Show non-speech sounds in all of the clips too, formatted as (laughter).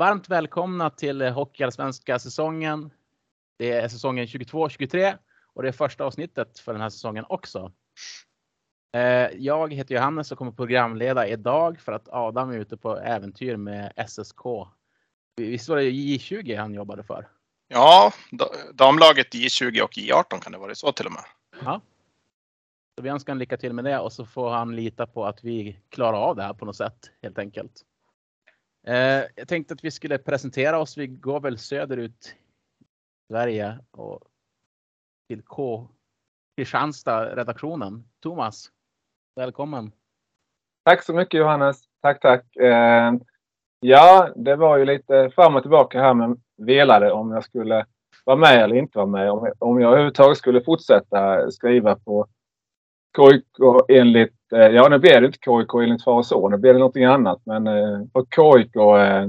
Varmt välkomna till Hockeyallsvenska säsongen. Det är säsongen 22-23 och det är första avsnittet för den här säsongen också. Eh, jag heter Johannes och kommer programleda idag för att Adam är ute på äventyr med SSK. Visst var det J20 han jobbade för? Ja, damlaget J20 och J18 kan det vara så till och med. Ja. Så vi önskar lycka till med det och så får han lita på att vi klarar av det här på något sätt helt enkelt. Eh, jag tänkte att vi skulle presentera oss. Vi går väl söderut Sverige och till K Kristianstad redaktionen. Thomas, välkommen. Tack så mycket Johannes. Tack, tack. Eh, ja, det var ju lite fram och tillbaka här med velade om jag skulle vara med eller inte vara med. Om, om jag överhuvudtaget skulle fortsätta skriva på KIK enligt, eh, ja nu blev det inte KIK enligt far och son, nu blev det någonting annat. Men eh, på KIK eh,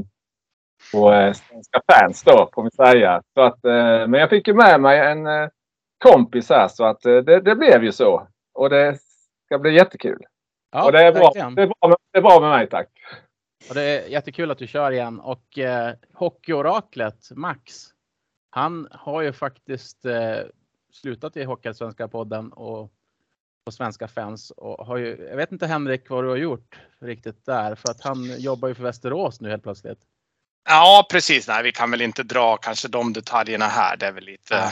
på eh, Svenska fans då får vi säga. Så att, eh, men jag fick ju med mig en eh, kompis här så att eh, det, det, blev ju så. Och det ska bli jättekul. Ja, och det är, bra, det, är bra med, det är bra med mig tack. Och det är jättekul att du kör igen och eh, hockeyoraklet Max. Han har ju faktiskt eh, slutat i Hockeyallsvenska podden och på svenska fans och har ju, jag vet inte Henrik vad du har gjort riktigt där för att han jobbar ju för Västerås nu helt plötsligt. Ja, precis. Nej, vi kan väl inte dra kanske de detaljerna här. Det är väl lite. Ja.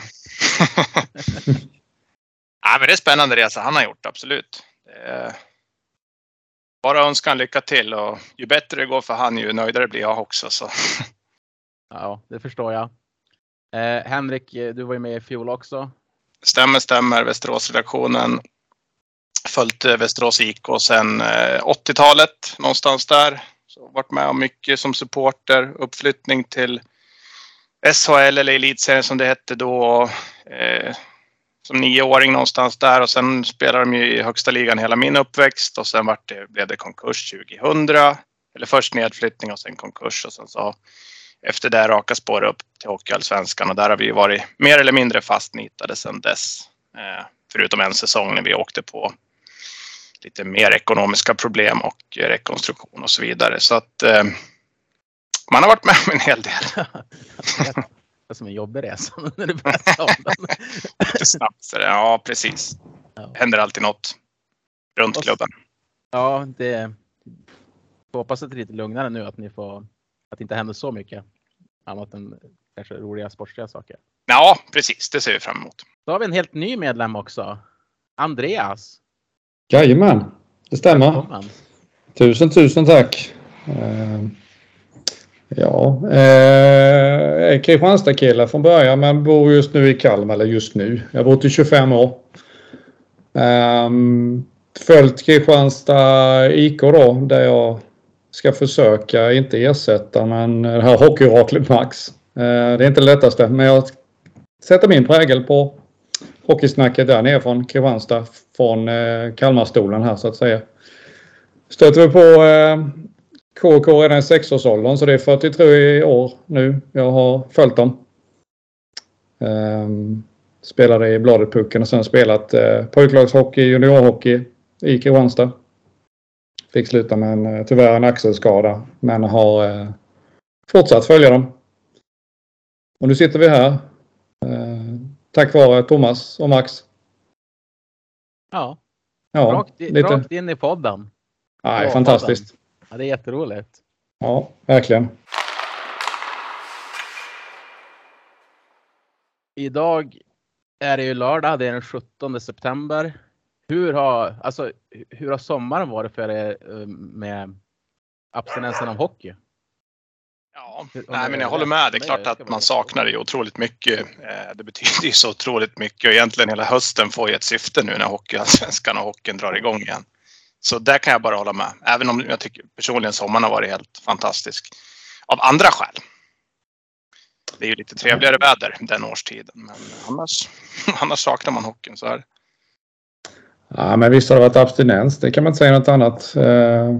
(laughs) Nej, men det är spännande resa han har gjort, absolut. Är... Bara önska lycka till och ju bättre det går för han, ju nöjdare blir jag också. Så. (laughs) Ja, det förstår jag. Eh, Henrik, du var ju med i fjol också. Stämmer, stämmer. Västeråsredaktionen. Följt eh, Västerås IK sedan eh, 80-talet någonstans där. Så varit med om mycket som supporter, uppflyttning till SHL eller elitserien som det hette då. Eh, som nioåring någonstans där och sen spelade de ju i högsta ligan hela min uppväxt och sen vart det, blev det konkurs 2000. Eller först nedflyttning och sen konkurs och sen så efter det raka spår upp till Hockeyallsvenskan och där har vi varit mer eller mindre fastnitade sedan dess. Eh, förutom en säsong när vi åkte på lite mer ekonomiska problem och rekonstruktion och så vidare. Så att eh, man har varit med om en hel del. (laughs) Det som en jobbig resa när du berättar om den. Lite snabbt. Ja, precis. Det händer alltid något runt klubben. Ja, det får hoppas att det är lite lugnare nu att ni får att det inte händer så mycket annat än kanske roliga sportsliga saker. Ja, precis. Det ser vi fram emot. Då har vi en helt ny medlem också. Andreas. Jajamän, det stämmer. Välkommen. Tusen, tusen tack. Uh, ja, jag är Kristianstad-kille från början men bor just nu i Kalmar, eller just nu. Jag har bott i 25 år. Um, följt Kristianstad IK då, där jag ska försöka, inte ersätta, men det här hockeyoraklet Max. Uh, det är inte det lättaste, men jag sätter min prägel på hockeysnacket där nere från Kristianstad från eh, Kalmarstolen här så att säga. Stöter vi på eh, KK redan i sexårsåldern så det är 43 år nu jag har följt dem. Um, spelade i Bladet-pucken och sen spelat eh, pojklagshockey, juniorhockey i Kristianstad. Fick sluta med en, eh, tyvärr en axelskada men har eh, fortsatt följa dem. Och nu sitter vi här. Eh, tack vare Thomas och Max. Ja. ja rakt, lite... rakt in i podden. Ja, fantastiskt. Podden. Ja, det är jätteroligt. Ja, verkligen. Idag är det ju lördag, det är den 17 september. Hur har, alltså, hur har sommaren varit för er eh, med abstinensen av hockey? Ja, nej, men jag håller med. Det är klart att man saknar det otroligt mycket. Eh, det betyder ju så otroligt mycket och egentligen hela hösten får ju ett syfte nu när Hockeyallsvenskan (laughs) och hockeyn drar igång igen. Så där kan jag bara hålla med. Även om jag tycker personligen sommaren har varit helt fantastisk. Av andra skäl. Det är ju lite trevligare väder den årstiden. Men annars, (laughs) annars saknar man hockeyn. Så här. Ja, men visst har det varit abstinens. Det kan man inte säga något annat. Eh,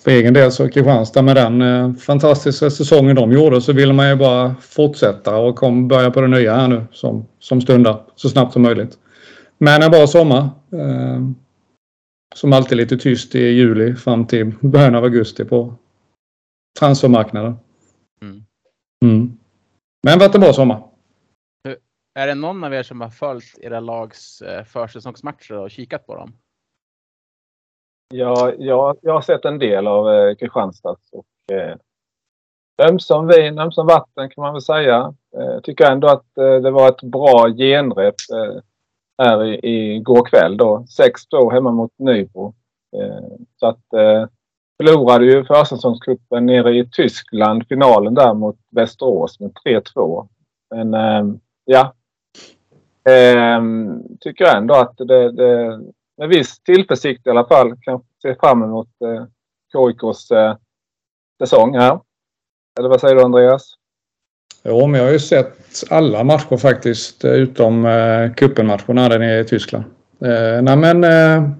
för egen del så Kristianstad med den eh, fantastiska säsongen de gjorde så vill man ju bara fortsätta och kom, börja på det nya här nu som, som stundar så snabbt som möjligt. Men en bra sommar. Eh, som alltid lite tyst i juli fram till början av augusti på transfermarknaden. Mm. Mm. Men varit en bra sommar. Är det någon av er som har följt era lags eh, försäsongsmatcher och kikat på dem? Ja, jag, jag har sett en del av eh, Kristianstads och eh, ömsom vin, ömsom vatten kan man väl säga. Eh, tycker ändå att eh, det var ett bra genrep eh, här i, kväll då. 6-2 hemma mot Nybro. Eh, så att eh, förlorade ju försäsongscupen nere i Tyskland, finalen där mot Västerås med 3-2. Men eh, ja. Eh, tycker jag ändå att det, det med viss tillförsikt i alla fall kan se fram emot eh, KIKs eh, säsong här. Eller vad säger du Andreas? Jo, men jag har ju sett alla matcher faktiskt eh, utom eh, cupenmatcherna där nere i Tyskland. Eh, nej men eh,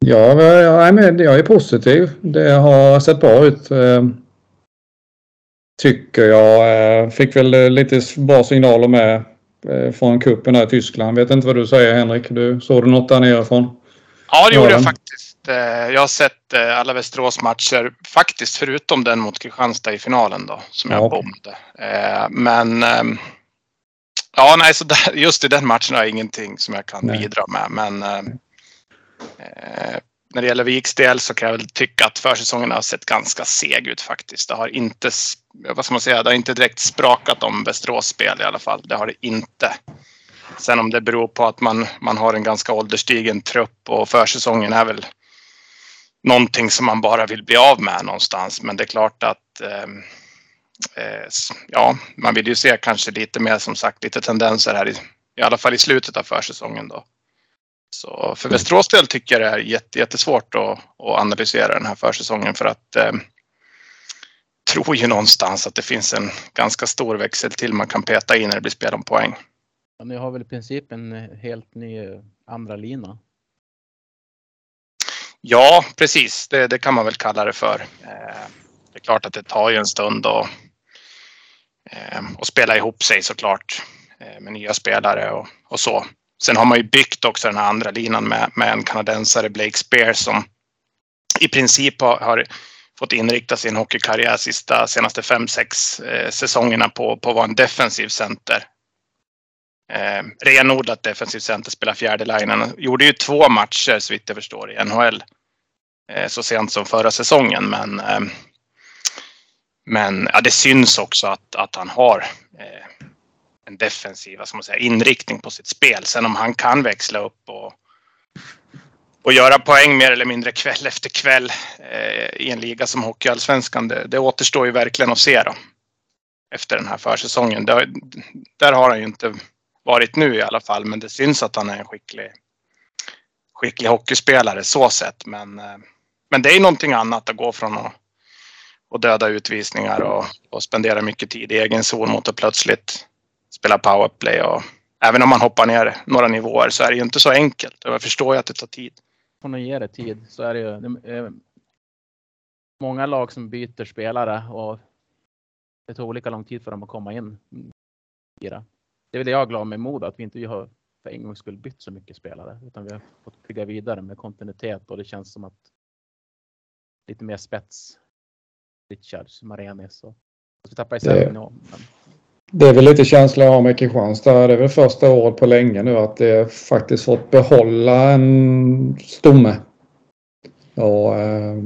ja, jag, jag, jag är positiv. Det har sett bra ut. Eh, tycker jag. Eh, fick väl eh, lite bra signaler med från kuppen i Tyskland. Vet inte vad du säger Henrik? Du, såg du något där nerifrån? Ja, det gjorde jag Ja. faktiskt. Eh, Jag har sett eh, alla Västerås matcher, faktiskt förutom den mot Kristianstad i finalen då, som jag Ja. Eh, Men ehm, ja, nej, så där, (laughs) just i den matchen har jag ingenting som jag kan Nej. bidra med. Men eh, när det gäller Viks del så kan jag väl tycka att försäsongen har sett ganska seg ut faktiskt. Det har inte, vad ska man säga, det har inte direkt sprakat om Västerås spel i alla fall. Det har det inte. Sen om det beror på att man, man har en ganska ålderstigen trupp och försäsongen är väl någonting som man bara vill bli av med någonstans. Men det är klart att ehm, eh, ja, man vill ju se kanske lite mer som sagt lite tendenser här i, i alla fall i slutet av försäsongen då. Så för Västerås del tycker jag det är jätte, jättesvårt att, att analysera den här försäsongen för att eh, tror ju någonstans att det finns en ganska stor växel till man kan peta in när det blir spel om poäng. Ja, ni har väl i princip en helt ny andra lina. Ja, precis. Det, det kan man väl kalla det för. Eh, det är klart att det tar ju en stund att, eh, att spela ihop sig såklart eh, med nya spelare och, och så. Sen har man ju byggt också den här andra linan med, med en kanadensare, Blake Spears, som i princip har, har fått inrikta sin hockeykarriär sista senaste fem, sex eh, säsongerna på, på att vara en defensiv center. Eh, renodlat defensiv center, spelar fjärde linjen. Gjorde ju två matcher så vitt jag förstår i NHL eh, så sent som förra säsongen. Men, eh, men ja, det syns också att, att han har eh, en defensiv vad man säga, inriktning på sitt spel. Sen om han kan växla upp och, och göra poäng mer eller mindre kväll efter kväll eh, i en liga som Hockeyallsvenskan, det, det återstår ju verkligen att se då. Efter den här försäsongen. Det, där har han ju inte varit nu i alla fall, men det syns att han är en skicklig, skicklig hockeyspelare så sett. Men, eh, men det är ju någonting annat att gå från att, att döda utvisningar och, och spendera mycket tid i egen zon mot att plötsligt spela powerplay. Och, även om man hoppar ner några nivåer så är det ju inte så enkelt. Jag förstår ju att det tar tid. Får nog ge det tid så är det ju. Det är många lag som byter spelare och det tar olika lång tid för dem att komma in i det. Det är väl det jag är glad med Modo, att vi inte har för en gångs skull bytt så mycket spelare utan vi har fått bygga vidare med kontinuitet och det känns som att lite mer spets. Richards, Marenis och och så tappar Det- isär nu. Men Det är väl lite känsla jag har med Kristianstad. Det är väl första året på länge nu att det faktiskt fått behålla en stomme. Och eh,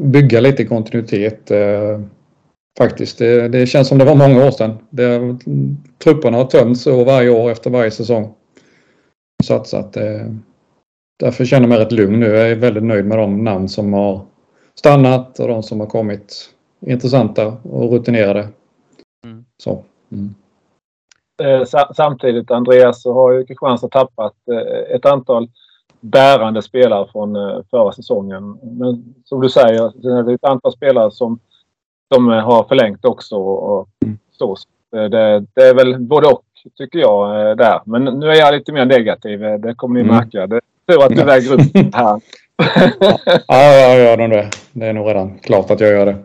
bygga lite kontinuitet. Eh, faktiskt. Det, det känns som det var många år sedan. Det, trupperna har tömts så varje år efter varje säsong. Satsat. Eh, därför känner jag mig rätt lugn nu. Jag är väldigt nöjd med de namn som har stannat och de som har kommit intressanta och rutinerade. Mm. Så. Mm. Eh, sa- Samtidigt Andreas så har ju Kristianstad tappat eh, ett antal bärande spelare från eh, förra säsongen. Men som du säger, det är ett antal spelare som, som har förlängt också. Och så. Så, Det, det är väl både och tycker jag där. Men nu är jag lite mer negativ. Det kommer ni Mm. märka. Det är tur att du Ja. väger upp det här. (laughs) Ja, jag gör nog det. Det är nog redan klart att jag gör det.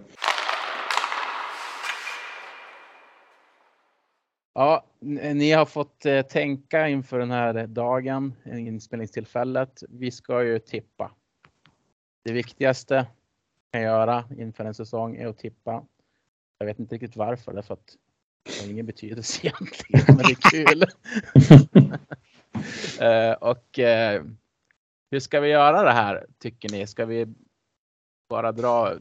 Ja, ni har fått eh, tänka inför den här dagen, inspelningstillfället. Vi ska ju tippa. Det viktigaste kan göra inför en säsong är att tippa. Jag vet inte riktigt varför, därför att det har ingen betydelse (laughs) egentligen, men det är kul. (laughs) Eh, och eh, hur ska vi göra det här tycker ni? Ska vi bara dra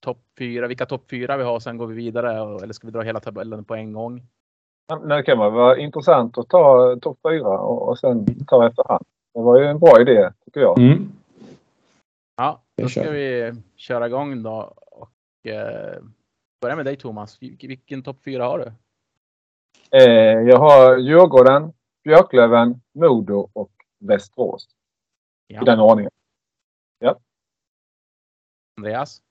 topp fyra, vilka topp fyra vi har sen går vi vidare eller ska vi dra hela tabellen på en gång? Ja, men Det kan vara intressant att ta topp fyra och, och sen ta efterhand. Det var ju en bra idé tycker jag. Mm. Ja, då ska vi köra igång då och eh, börja med dig Thomas. Vil- Vilken topp fyra har du? Eh, jag har Djurgården, Björklöven, Modo och Västerås. I Ja. den ordningen. Andreas?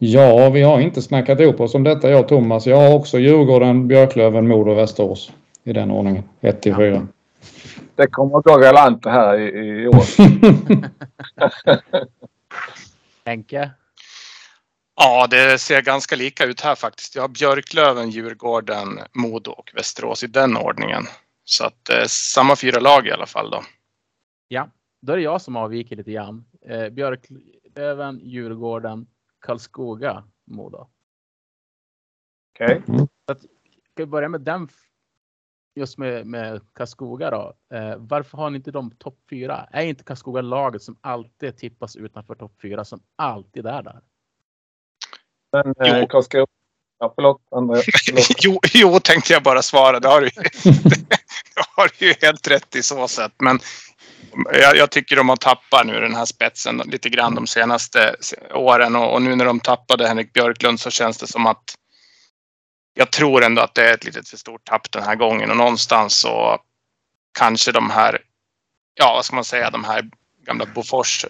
Ja, vi har inte snackat ihop oss om detta jag och Thomas. Jag har också Djurgården, Björklöven, Modo och Västerås. I den ordningen. 1 till 4. Det kommer att gå galant det här i, i år. (laughs) Henke? Ja, det ser ganska lika ut här faktiskt. Jag har Björklöven, Djurgården, Modo och Västerås i den ordningen. Så att eh, samma fyra lag i alla fall då. Ja, då är det jag som avviker lite grann. Eh, Björklöven, Djurgården, Karlskoga, Modo. Okej. Ska vi börja med den? Just med, med Karlskoga då. Eh, varför har ni inte de topp fyra? Är inte Karlskoga laget som alltid tippas utanför topp fyra som alltid är där? Men eh, Jo. Karlskrona... Ja, förlåt André. Förlåt. (laughs) Jo, jo, tänkte jag bara svara. Det har du, ju- (laughs) det har du ju helt rätt i så sätt. Men jag, jag tycker de har tappat nu den här spetsen lite grann de senaste åren. Och, och nu när de tappade Henrik Björklund så känns det som att jag tror ändå att det är ett litet för stort tapp den här gången. Och någonstans så kanske de här, ja vad ska man säga, de här gamla Bofors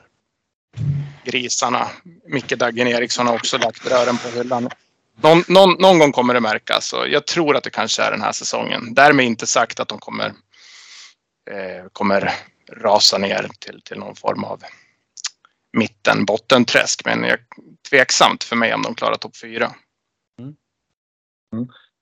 grisarna. Micke Daggen Eriksson har också lagt rören på hyllan. Någon, någon, någon gång kommer det märkas och jag tror att det kanske är den här säsongen. Därmed inte sagt att de kommer, eh, kommer rasa ner till, till någon form av mitten bottenträsk. Men jag, tveksamt för mig om de klarar topp fyra.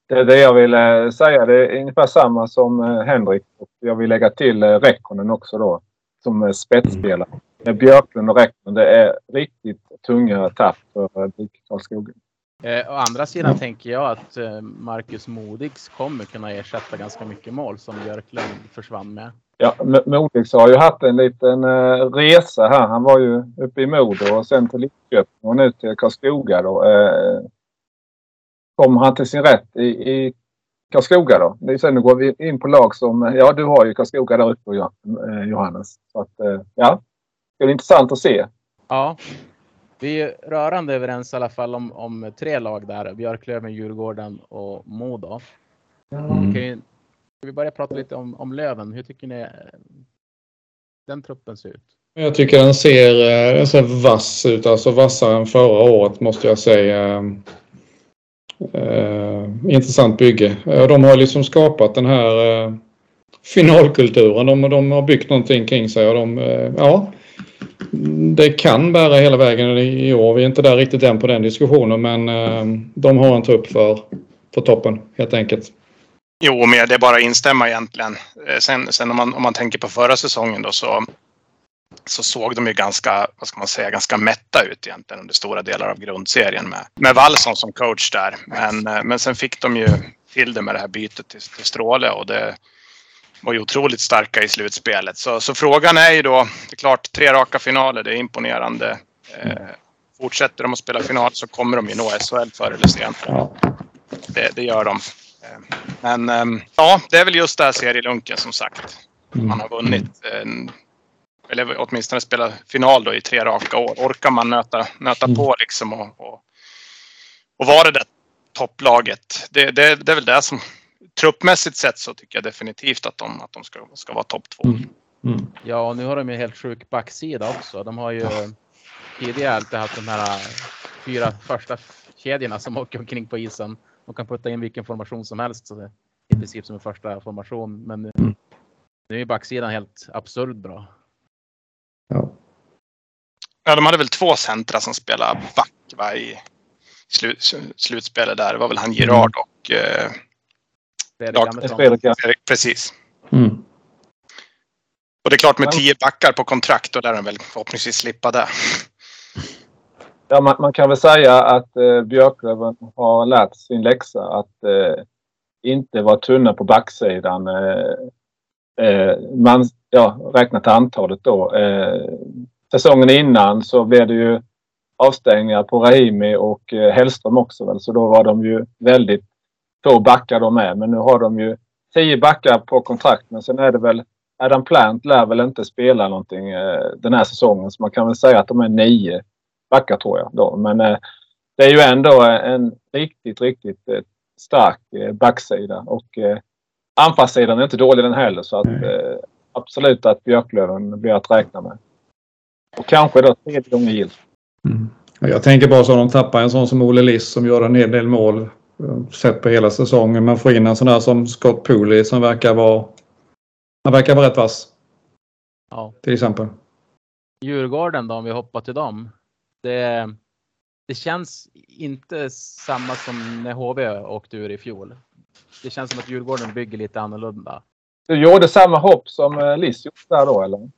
Det är det jag vill eh, säga. Det är ungefär samma som eh, Henrik. Och jag vill lägga till eh, Räkkonen också då. Som spetsspelare. Med Björklund och Räkkonen. Det är riktigt tunga tapp för BIK Karlskoga. Eh, å andra sidan Ja. tänker jag att Marcus Modigs kommer kunna ersätta ganska mycket mål som Björklund försvann med. Ja, M- Modigs har ju haft en liten eh, resa här. Han var ju uppe i Modo och sen till Lidköping och nu till Karlskoga då. Eh, kom han till sin rätt i, i Karlskoga då? Det är Sen går vi in på lag som... Ja, du har ju Karlskoga där uppe eh, Johannes. Så att, eh, ja. Det är intressant att se. Ja, vi är rörande överens i alla fall om, om tre lag där. Björklöven, Djurgården och Modo. Vi Mm. kan ju, ska vi börja prata lite om, om Löven? Hur tycker ni eh, den truppen ser ut? Jag tycker den ser, eh, den ser vass ut. Alltså vassare än förra året måste jag säga. Eh, eh intressant bygge. De har liksom skapat den här eh, finalkulturen. De, de har byggt någonting kring sig och de, eh, ja. Det kan bära hela vägen i i år. Vi är inte där riktigt än på den diskussionen men eh, de har en trupp för, för toppen helt enkelt. Jo, men det är bara att instämma egentligen. Eh, Sen, sen om, man, om man tänker på förra säsongen då så, så såg de ju ganska, vad ska man säga, ganska mätta ut egentligen under stora delar av grundserien med, med Wallson som coach där. Men, eh, men sen fick de ju till det med det här bytet till, till Stråle och det var ju otroligt starka i slutspelet. Så, så frågan är ju då, det är klart, tre raka finaler, det är imponerande. Eh, fortsätter de att spela final så kommer de ju nå SHL förr eller senare. Det, det gör de. Eh, Men ehm, ja, det är väl just det här serielunken som sagt. Mm. Man har vunnit. En, eller åtminstone spela final då i tre raka år. Orkar man nöta, nöta Mm. på liksom och, och, och vara det där topplaget. Det, det, det är väl det som truppmässigt sett så tycker jag definitivt att de, att de ska, ska vara topp två. Mm. Mm. Ja, och nu har de ju helt sjuk backsida också. De har ju tidigare alltid haft de här fyra första kedjorna som åker omkring på isen. De kan putta in vilken formation som helst. Så det är I princip som en första formation. Men nu, Mm. nu är backsidan helt absurd bra. Ja. Ja, de hade väl två centra som spelade back va, i slu, slutspelet där. Det var väl han Girard och eh, Fredrik Ja. Precis. Mm. Och det är klart med tio backar på kontrakt då lär de väl förhoppningsvis slippa det. Ja, man, man, kan väl säga att eh, Björklöven har lärt sin läxa att eh, inte vara tunna på backsidan. Eh, eh man, ja, räknat antalet då. Eh, säsongen innan så blev det ju avstängningar på Rahimi och eh, Hellström också väl. Så då var de ju väldigt få backar de med. Men nu har de ju tio backar på kontrakt. Men sen är det väl Adam Plant lär väl inte spela någonting eh, den här säsongen. Så man kan väl säga att de är nio backar tror jag. Då. Men eh, det är ju ändå en riktigt, riktigt eh, stark eh, backsida. Och anfallssidan är inte dålig den heller. Så att, absolut att Björklöven blir att räkna med. Och kanske då tredje gången gillt. Mm. Jag tänker bara så att de tappar en sån som Olle Liss som gör en hel del mål sett på hela säsongen. Men får in en sån där som Scott Pooley som verkar vara han verkar vara rätt vass. Ja. Till exempel. Djurgården då, om vi hoppar till dem. Det, det känns inte samma som när HV åkte ur i fjol. Det känns som att Djurgården bygger lite annorlunda. Du gjorde samma hopp som eh, Liss gjorde där då eller?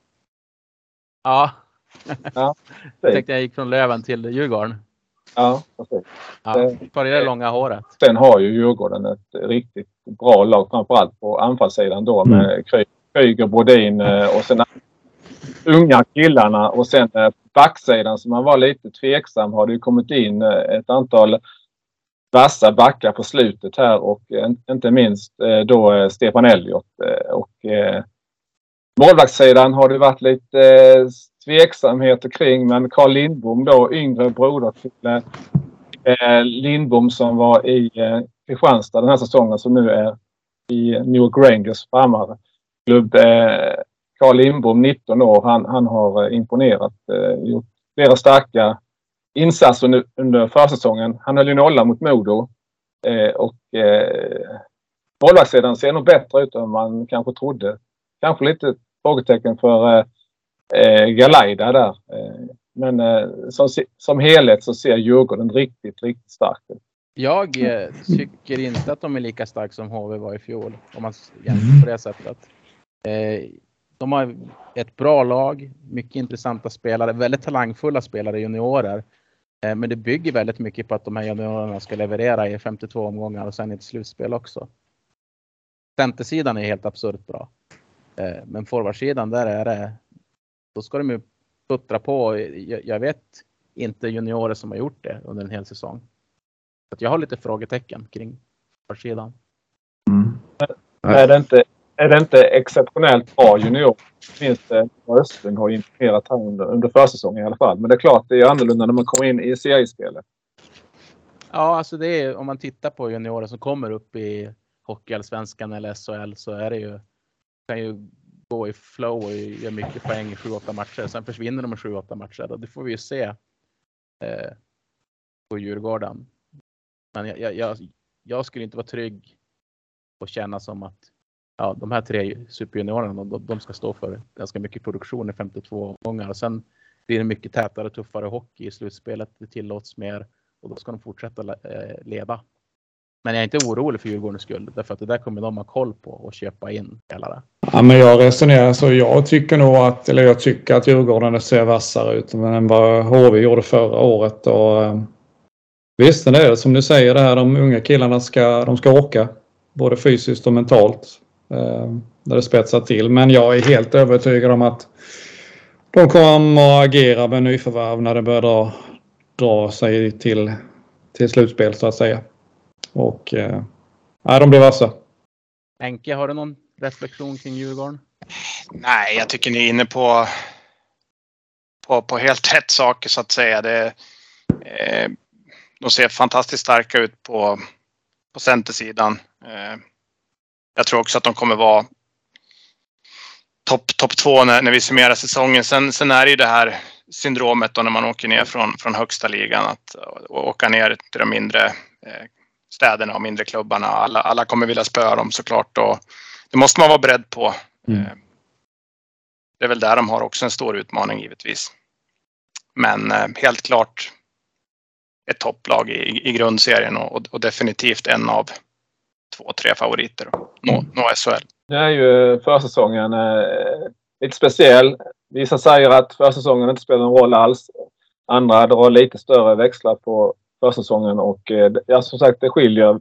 Ja. ja (laughs) jag tänkte jag gick från Löven till Djurgården. Ja, precis. Ja, för det långa håret. Sen har ju Djurgården ett riktigt bra lag, framförallt på anfallssidan då med mm. Kryger, Brodin eh, och sen unga killarna och sen eh, backsidan som man var lite tveksam har det ju kommit in eh, ett antal vassa backar på slutet här och eh, inte minst då Stefan Elliot. Och målvaktssidan har det varit lite tveksamheter kring men Carl Lindbom då, yngre broder till Lindbom som var i Kristianstad den här säsongen som nu är i New York Rangers farmarklubb. klubb. Carl Lindbom, 19 år, han, han har eh, imponerat. Eh, gjort flera starka insatser under, under försäsongen. Han höll ju nolla mot Modo. Eh, och eh, målvaktssidan ser nog bättre ut än man kanske trodde. Kanske lite frågetecken för eh, eh Galaida där. Eh, men eh, som, som helhet så ser Djurgården riktigt, riktigt stark ut. Jag eh, tycker inte att de är lika starka som HV var i fjol. Om man jämför på det sättet. Eh, de har ett bra lag, mycket intressanta spelare, väldigt talangfulla spelare, juniorer. Eh, men det bygger väldigt mycket på att de här juniorerna ska leverera i 52 omgångar och sen i ett slutspel också. Centersidan är helt absurt bra. Eh, men forwardsidan, där är det, då ska de ju puttra på. Jag vet inte juniorer som har gjort det under en hel säsong. Så jag har lite frågetecken kring forwardsidan. Mm. Är det inte är det inte exceptionellt bra junior. Minst Östling har imponerat här under, under försäsongen i alla fall. Men det är klart, det är annorlunda när man kommer in i seriespelet. Ja, alltså det är om man tittar på juniorer som kommer upp i Hockeyallsvenskan eller SHL så är det ju kan ju gå i flow och göra mycket poäng i 7-8 matcher. Sen försvinner de i 7-8 matcher. Det får vi ju se eh, på Djurgården. Men jag, jag, jag, skulle inte vara trygg och känna som att ja, de här tre superjuniorerna, de, de ska stå för ganska mycket produktion i 52 omgångar. Och sen blir det mycket tätare, och tuffare hockey i slutspelet. Det tillåts mer och då ska de fortsätta leva. Eh, men jag är inte orolig för Djurgårdens skull, därför att det där kommer de ha koll på och köpa in spelare. Ja, men jag resonerar så. Jag tycker nog att, eller jag tycker att Djurgården ser vassare ut än vad HV gjorde förra året. Och, eh, visst, det är som du säger, det här, de unga killarna ska, de ska orka. Både fysiskt och mentalt. Eh, där det spetsar till. Men jag är helt övertygad om att de kommer att agera med nyförvärv när det börjar dra, dra sig till, till slutspel så att säga. Och eh, de blir vassa. Enke, har du någon reflektion kring Djurgården? Nej, jag tycker ni är inne på, på, på helt rätt saker så att säga. Det, eh, de ser fantastiskt starka ut på, på centersidan. Eh, jag tror också att de kommer vara topp top två när, när vi summerar säsongen. Sen, sen är det ju det här syndromet då när man åker ner från, från högsta ligan att åka ner till de mindre eh, städerna och mindre klubbarna. Alla, alla kommer vilja spöa dem såklart och det måste man vara beredd på. Mm. Eh, det är väl där de har också en stor utmaning givetvis. Men eh, helt klart ett topplag i, i grundserien och, och definitivt en av två, tre favoriter och nå, mm. nå SHL. Det är ju försäsongen eh, lite speciell. Vissa säger att försäsongen inte spelar någon roll alls. Andra drar lite större växlar på försäsongen och eh, ja, som sagt det skiljer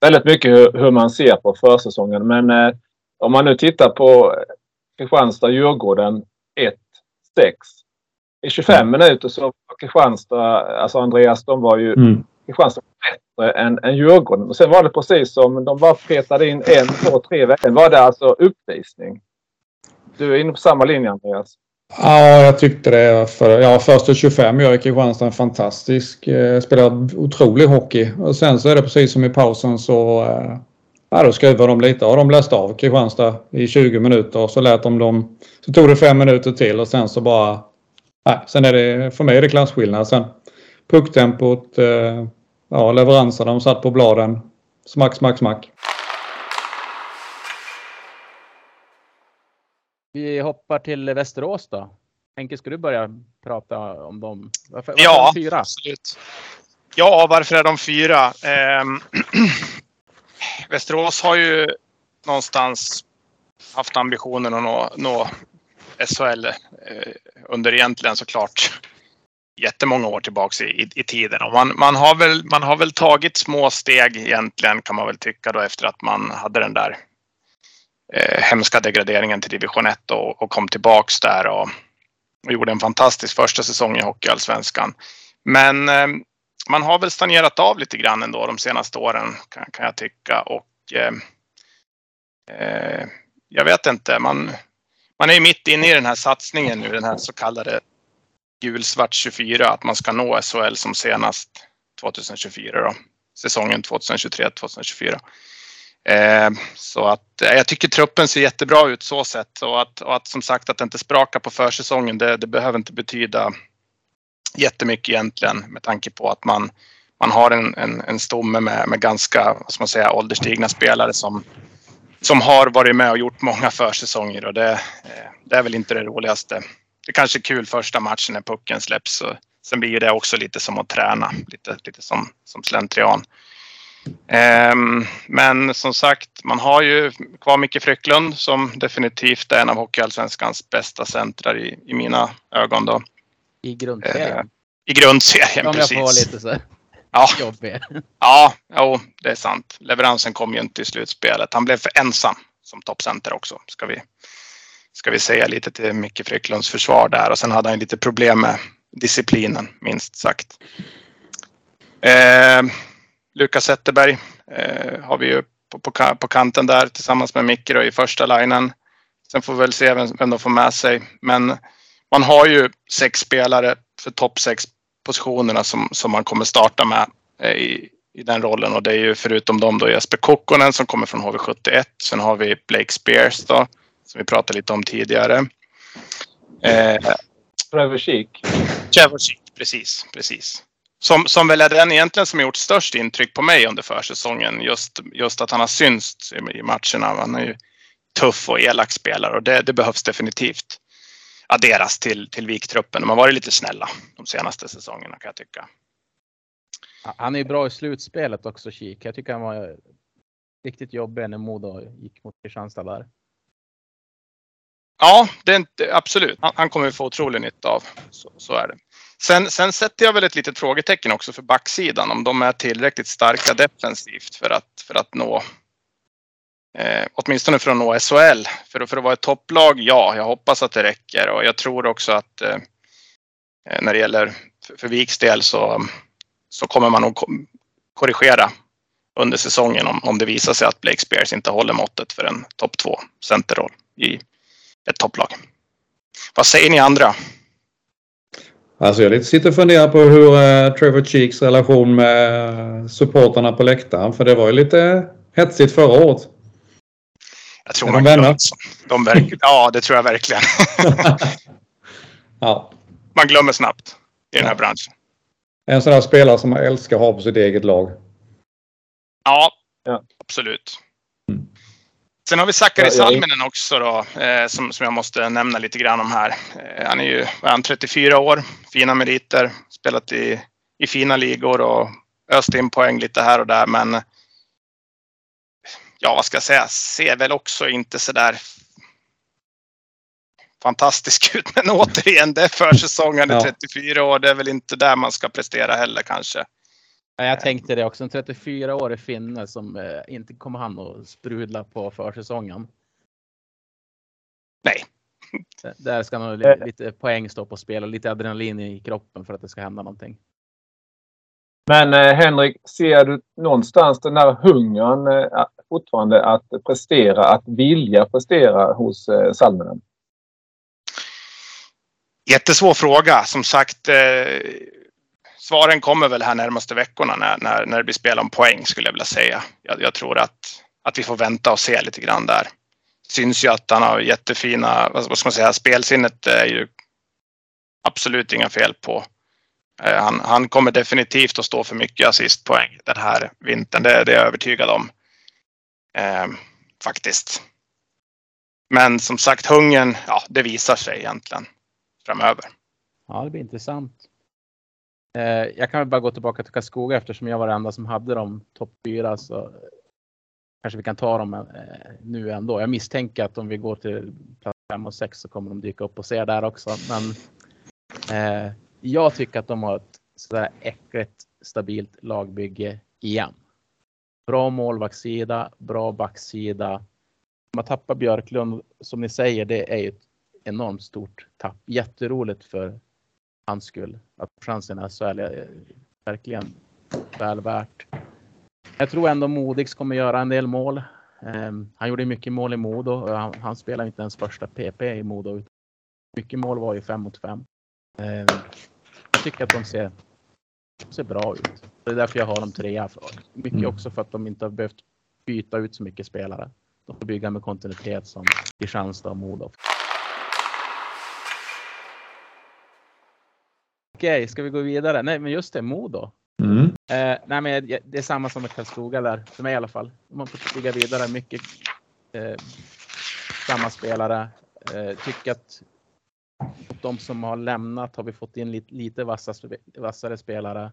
väldigt mycket hur, hur man ser på försäsongen. Men eh, om man nu tittar på Kristianstad-Djurgården 1-6. I 25 mm. minuter så var Kristianstad, alltså Andreas, de var ju mm. Kristianstad bättre än, än Djurgården. Och sen var det precis som de bara petade in en, två, tre veckor. var det alltså uppvisning. Du är inne på samma linje Andreas. Ja, jag tyckte det. För, ja, första 25 gör Kristianstad en fantastisk, eh, spelar otrolig hockey. Och sen så är det precis som i pausen så eh, ja, då skruvar de lite. och de läste av Kristianstad i 20 minuter och så lät de dem. Så tog det fem minuter till och sen så bara. Nej, sen är det för mig är det klasskillnad. Sen pucktempot, eh, ja, leveranser de satt på bladen. Smack, smack, smack. Vi hoppar till Västerås då. Henke, ska du börja prata om dem? Varför, varför ja, är de fyra? absolut. Ja, varför är de fyra? Eh, (clears throat) Västerås har ju någonstans haft ambitionen att nå, nå SHL eh, under egentligen såklart jättemånga år tillbaks i, i, tiden. Och man, man, har väl, man har väl tagit små steg egentligen kan man väl tycka då efter att man hade den där eh, hemska degraderingen till division 1 och, och kom tillbaks där och, och, gjorde en fantastisk första säsong i Hockeyallsvenskan. Men eh, man har väl stagnerat av lite grann ändå de senaste åren kan, kan jag tycka och eh, eh jag vet inte. Man, man är mitt inne i den här satsningen nu, den här så kallade gulsvart 24, att man ska nå SHL som senast 2024 då. Säsongen 2023-2024. Eh, så att eh, jag tycker truppen ser jättebra ut så sett och att, och att som sagt att det inte sprakar på försäsongen det, det behöver inte betyda jättemycket egentligen med tanke på att man, man har en, en, en stomme med, med ganska vad ska man säga, ålderstigna spelare som, som har varit med och gjort många försäsonger och det, eh, det är väl inte det roligaste. Det kanske är kul första matchen när pucken släpps. Och sen blir det också lite som att träna, lite, lite som, som slentrian. Ehm, men som sagt, man har ju kvar Micke Frycklund som definitivt är en av Hockeyallsvenskans bästa centrar i, i mina ögon. Då. I grundserien? Ehm, I grundserien, Om precis. Om jag får lite så ja. jobbig. Ja, jo, det är sant. Leveransen kom ju inte i slutspelet. Han blev för ensam som toppcenter också, ska vi, ska vi säga lite till Micke Frycklunds försvar där. Och sen hade han lite problem med disciplinen, minst sagt. Eh, Lukas Zetterberg eh, har vi ju på, på, på, kanten där tillsammans med Micke i första linen. Sen får vi väl se vem, vem de får med sig. Men man har ju sex spelare för topp sex positionerna som, som man kommer starta med eh, i, i den rollen och det är ju förutom dem då Jesper Kokkonen som kommer från HV71. Sen har vi Blake Spears då som vi pratade lite om tidigare. Eh, Trevor Sheek. Trevor Sheek, precis, precis. Som, som väl är den egentligen som har gjort störst intryck på mig under försäsongen. Just, just att han har synts i, matcherna. Han är ju tuff och elak spelare och det, det behövs definitivt adderas till, till Viktruppen. De har varit lite snälla de senaste säsongerna kan jag tycka. Han är ju bra i slutspelet också, Kik. Jag tycker han var riktigt jobbig när Modo gick mot Kristianstad där. Ja, det är inte, absolut. Han, han kommer vi få otrolig nytta av. Så, så, är det. Sen, sen sätter jag väl ett litet frågetecken också för backsidan. Om de är tillräckligt starka defensivt för att, för att nå eh, åtminstone för att nå SHL. För, för att vara ett topplag, ja, jag hoppas att det räcker och jag tror också att eh, eh när det gäller för, för Viks del så, så kommer man nog korrigera under säsongen om, om det visar sig att Blake Spears inte håller måttet för en topp 2 centerroll i ett topplag. Vad säger ni andra? Alltså jag sitter och funderar på hur uh, Trevor Cheeks relation med supporterna på läktaren. För det var ju lite hetsigt förra året. Jag tror man de De verkar, (laughs) ja, det tror jag verkligen. (laughs) ja. Man glömmer snabbt i den här branschen. En sån där spelare som man älskar att ha på sitt eget lag. Ja, ja. absolut. Sen har vi Sakari Salminen också då, eh, som, som jag måste nämna lite grann om här. Eh, han är ju han, 34 år, fina meriter, spelat i, i fina ligor och öst in poäng lite här och där. Men ja, vad ska jag säga, ser väl också inte så där fantastisk (laughs) ut. Men återigen, det är försäsongen, Ja. 34 år. Det är väl inte där man ska prestera heller kanske. Ja, jag tänkte det också. En 34-årig finne som eh, inte kommer han att sprudla på försäsongen. Nej. (laughs) Där ska nog Eh. li- lite poäng stå på spel och lite adrenalin i kroppen för att det ska hända någonting. Men eh, Henrik, ser du någonstans den här hungern eh, fortfarande att prestera, att vilja prestera hos eh, Salminen? Jättesvår fråga. Som sagt, eh, svaren kommer väl här närmaste veckorna när, när, när det blir spel om poäng skulle jag vilja säga. Jag, jag tror att, att vi får vänta och se lite grann där. Syns ju att han har jättefina, vad vad ska man säga, spelsinnet är ju absolut inga fel på. Eh, han, han kommer definitivt att stå för mycket assistpoäng den här vintern. Det, det är jag övertygad om. Eh, faktiskt. Men som sagt, hungern, ja, det visar sig egentligen framöver. Ja, det blir intressant. Eh, jag kan väl bara gå tillbaka till Karlskoga eftersom jag var den enda som hade dem topp fyra så kanske vi kan ta dem eh, nu ändå. Jag misstänker att om vi går till plats 5 och 6 så kommer de dyka upp och se där också. Men eh, jag tycker att de har ett sådär äckligt stabilt lagbygge igen. Bra målvaktssida, bra backsida. Man tappar Björklund, som ni säger, det är ju ett enormt stort tapp. Jätteroligt för hans skull att få chansen i SHL. är Verkligen väl värt. Jag tror ändå Modigs kommer göra en del mål. Ehm, han gjorde mycket mål i Modo han, han spelar inte ens första PP i Modo. Mycket mål var ju fem mot fem. Ehm, jag tycker att de ser, de ser bra ut. Det är därför jag har dem trea. Mycket Mm. också för att de inte har behövt byta ut så mycket spelare. De får bygga med kontinuitet som Kristianstad och Modo. Okej, ska vi gå vidare? Nej, men just det, Modo. Mm. Eh, nej, men det är samma som med Karlskoga där, för mig i alla fall. Man får bygga vidare. Mycket eh, samma spelare. Eh, tycker att de som har lämnat har vi fått in lite, lite vassa, vassare spelare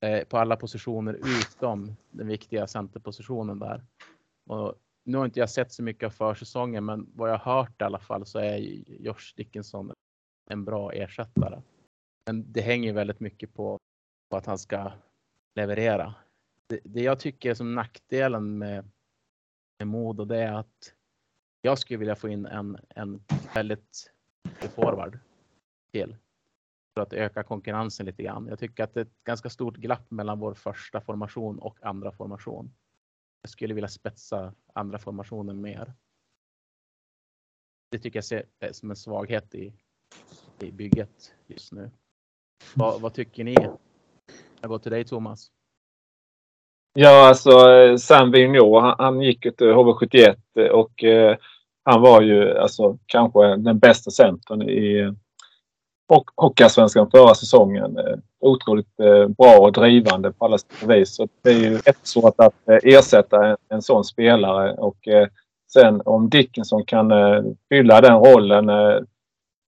eh, på alla positioner utom den viktiga centerpositionen där. Och nu har inte jag sett så mycket av försäsongen, men vad jag har hört i alla fall så är Josh Dickinson en bra ersättare. Men det hänger väldigt mycket på, på att han ska leverera. Det, det jag tycker är som nackdelen med, med Modo det är att jag skulle vilja få in en, en väldigt forward till för att öka konkurrensen lite grann. Jag tycker att det är ett ganska stort glapp mellan vår första formation och andra formation. Jag skulle vilja spetsa andra formationen mer. Det tycker jag ser som en svaghet i, i bygget just nu. Vad, vad tycker ni? Jag går till dig Thomas. Ja, alltså Sam Vigneault, han, han gick ju till HV71 eh, och eh, han var ju alltså kanske den bästa centern i och Hockeyallsvenskan förra säsongen. Eh, otroligt eh, bra och drivande på alla sätt och vis. Så det är ju jättesvårt att eh, ersätta en, en sån spelare och eh, sen om Dickinson kan eh, fylla den rollen.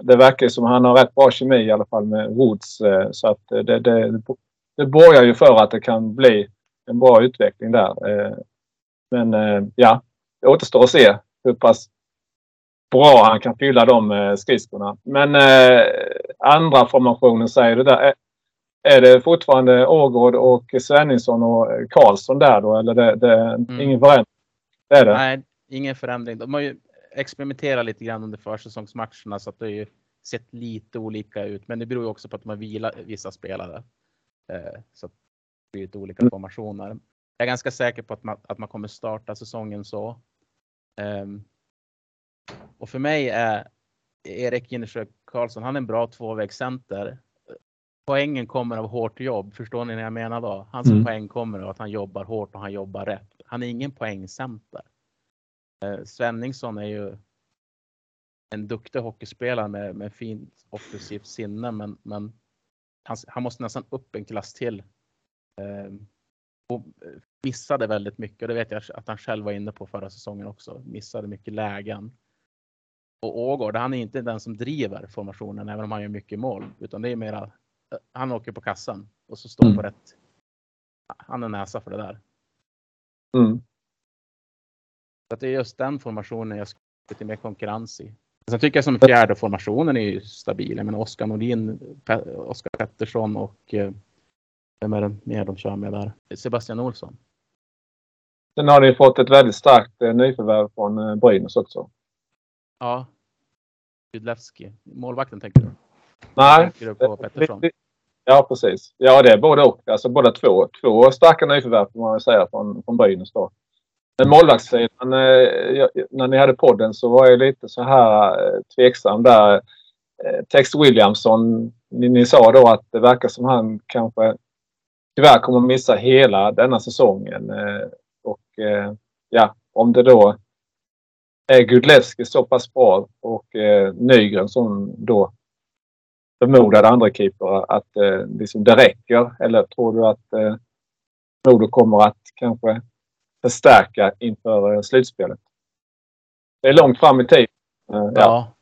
Det verkar som han har rätt bra kemi i alla fall med Woods eh, så att eh, det, det, det borgar ju för att det kan bli en bra utveckling där. Eh, Men ja, det återstår att se hur pass bra han kan fylla de skridskorna. Men andra formationen säger du där. Är- det fortfarande Ågård och Svenningsson och Karlsson där då? Eller det, det är ingen förändring? Det är det? Nej, ingen förändring. De har ju experimenterat lite grann under försäsongsmatcherna så att det har ju sett lite olika ut. Men det beror ju också på att de har vilat vissa spelare. Eh, så att det blir lite olika Mm. formationer. Jag är ganska säker på att man, att man kommer starta säsongen så. Ehm, och för mig är Erik Ginnersjö Karlsson, han är en bra tvåvägscenter. Poängen kommer av hårt jobb. Förstår ni vad jag menar då? Hans Mm. poäng kommer av att han jobbar hårt och han jobbar rätt. Han är ingen poängcenter. Eh, Svenningsson är ju en duktig hockeyspelare med, med fint offensivt sinne, men, men han, han måste nästan upp en klass till. Eh, och missade väldigt mycket och det vet jag att han själv var inne på förra säsongen också. Missade mycket lägen. Och Ågård, han är inte den som driver formationen, även om han gör mycket mål, utan det är mera eh, han åker på kassan och så står Mm. på rätt. Han är näsa för det där. Mm. Så att det är just den formationen jag skulle lite mer konkurrens i. Sen tycker jag som fjärde formationen är ju stabil. Jag menar Oskar Nordin, Pe- Oskar Pettersson och eh, vem är det mer de kör med där? Sebastian Olsson. Sen har ni fått ett väldigt starkt eh, nyförvärv från eh, Brynäs också. Ja. Rydlewski. Målvakten tänker du? Nej. Tänker du på Pettersson? Ja, precis. Ja, det är både och. Alltså båda två. Två starka nyförvärv får man väl säga från, från Brynäs då. Men målvaktssidan, eh, när ni hade podden så var jag lite så här eh, tveksam där. Eh, Tex Williamson, ni, ni sa då att det verkar som han kanske tyvärr kommer missa hela denna säsongen. Och ja, om det då är Gudlevski så pass bra och Nygren som då förmodade andra keeper att liksom det räcker? Eller tror du att Modo kommer att kanske förstärka inför eh, slutspelet? Det är långt fram i tiden. Eh, ja. Ja.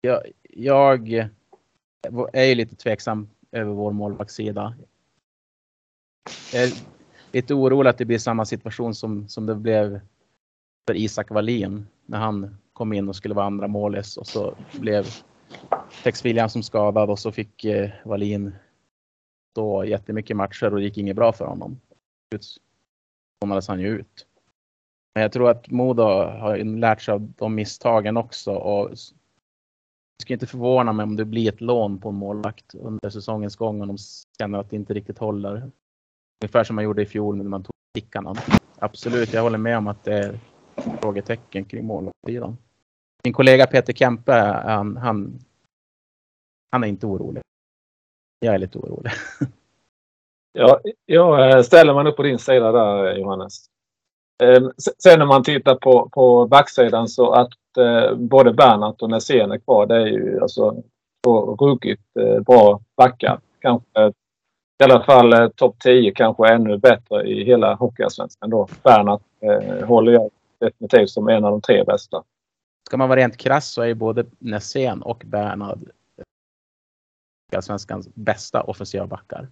Jag, jag är ju lite tveksam över vår målvaktssida. Jag är lite orolig att det blir samma situation som, som det blev för Isak Wallin när han kom in och skulle vara andra målis och så blev Tex som skadad och så fick eh, Wallin då jättemycket matcher och det gick inget bra för honom. Lånades han ju ut. Men jag tror att Modo har lärt sig av de misstagen också och det skulle inte förvåna mig om det blir ett lån på en målvakt under säsongens gång om de känner att det inte riktigt håller. Ungefär som man gjorde i fjol när man tog Tikkanen. Absolut, jag håller med om att det är frågetecken kring målvaktssidan. Min kollega Peter Kempe, han, han, han är inte orolig. Jag är lite orolig. (laughs) Ja, jag eh, ställer man upp på din sida där Johannes. Ehm, sen när man tittar på, på backsidan så att eh, både Bernhardt och Nässén är kvar. Det är ju alltså två ruggigt eh, bra backar. Kanske i alla fall eh, topp 10 kanske ännu bättre i hela Hockeyallsvenskan då. Bernhardt eh, håller jag definitivt som en av de tre bästa. Ska man vara rent krass så är ju både Nässén och Bernhard svenskans bästa offensiva backar.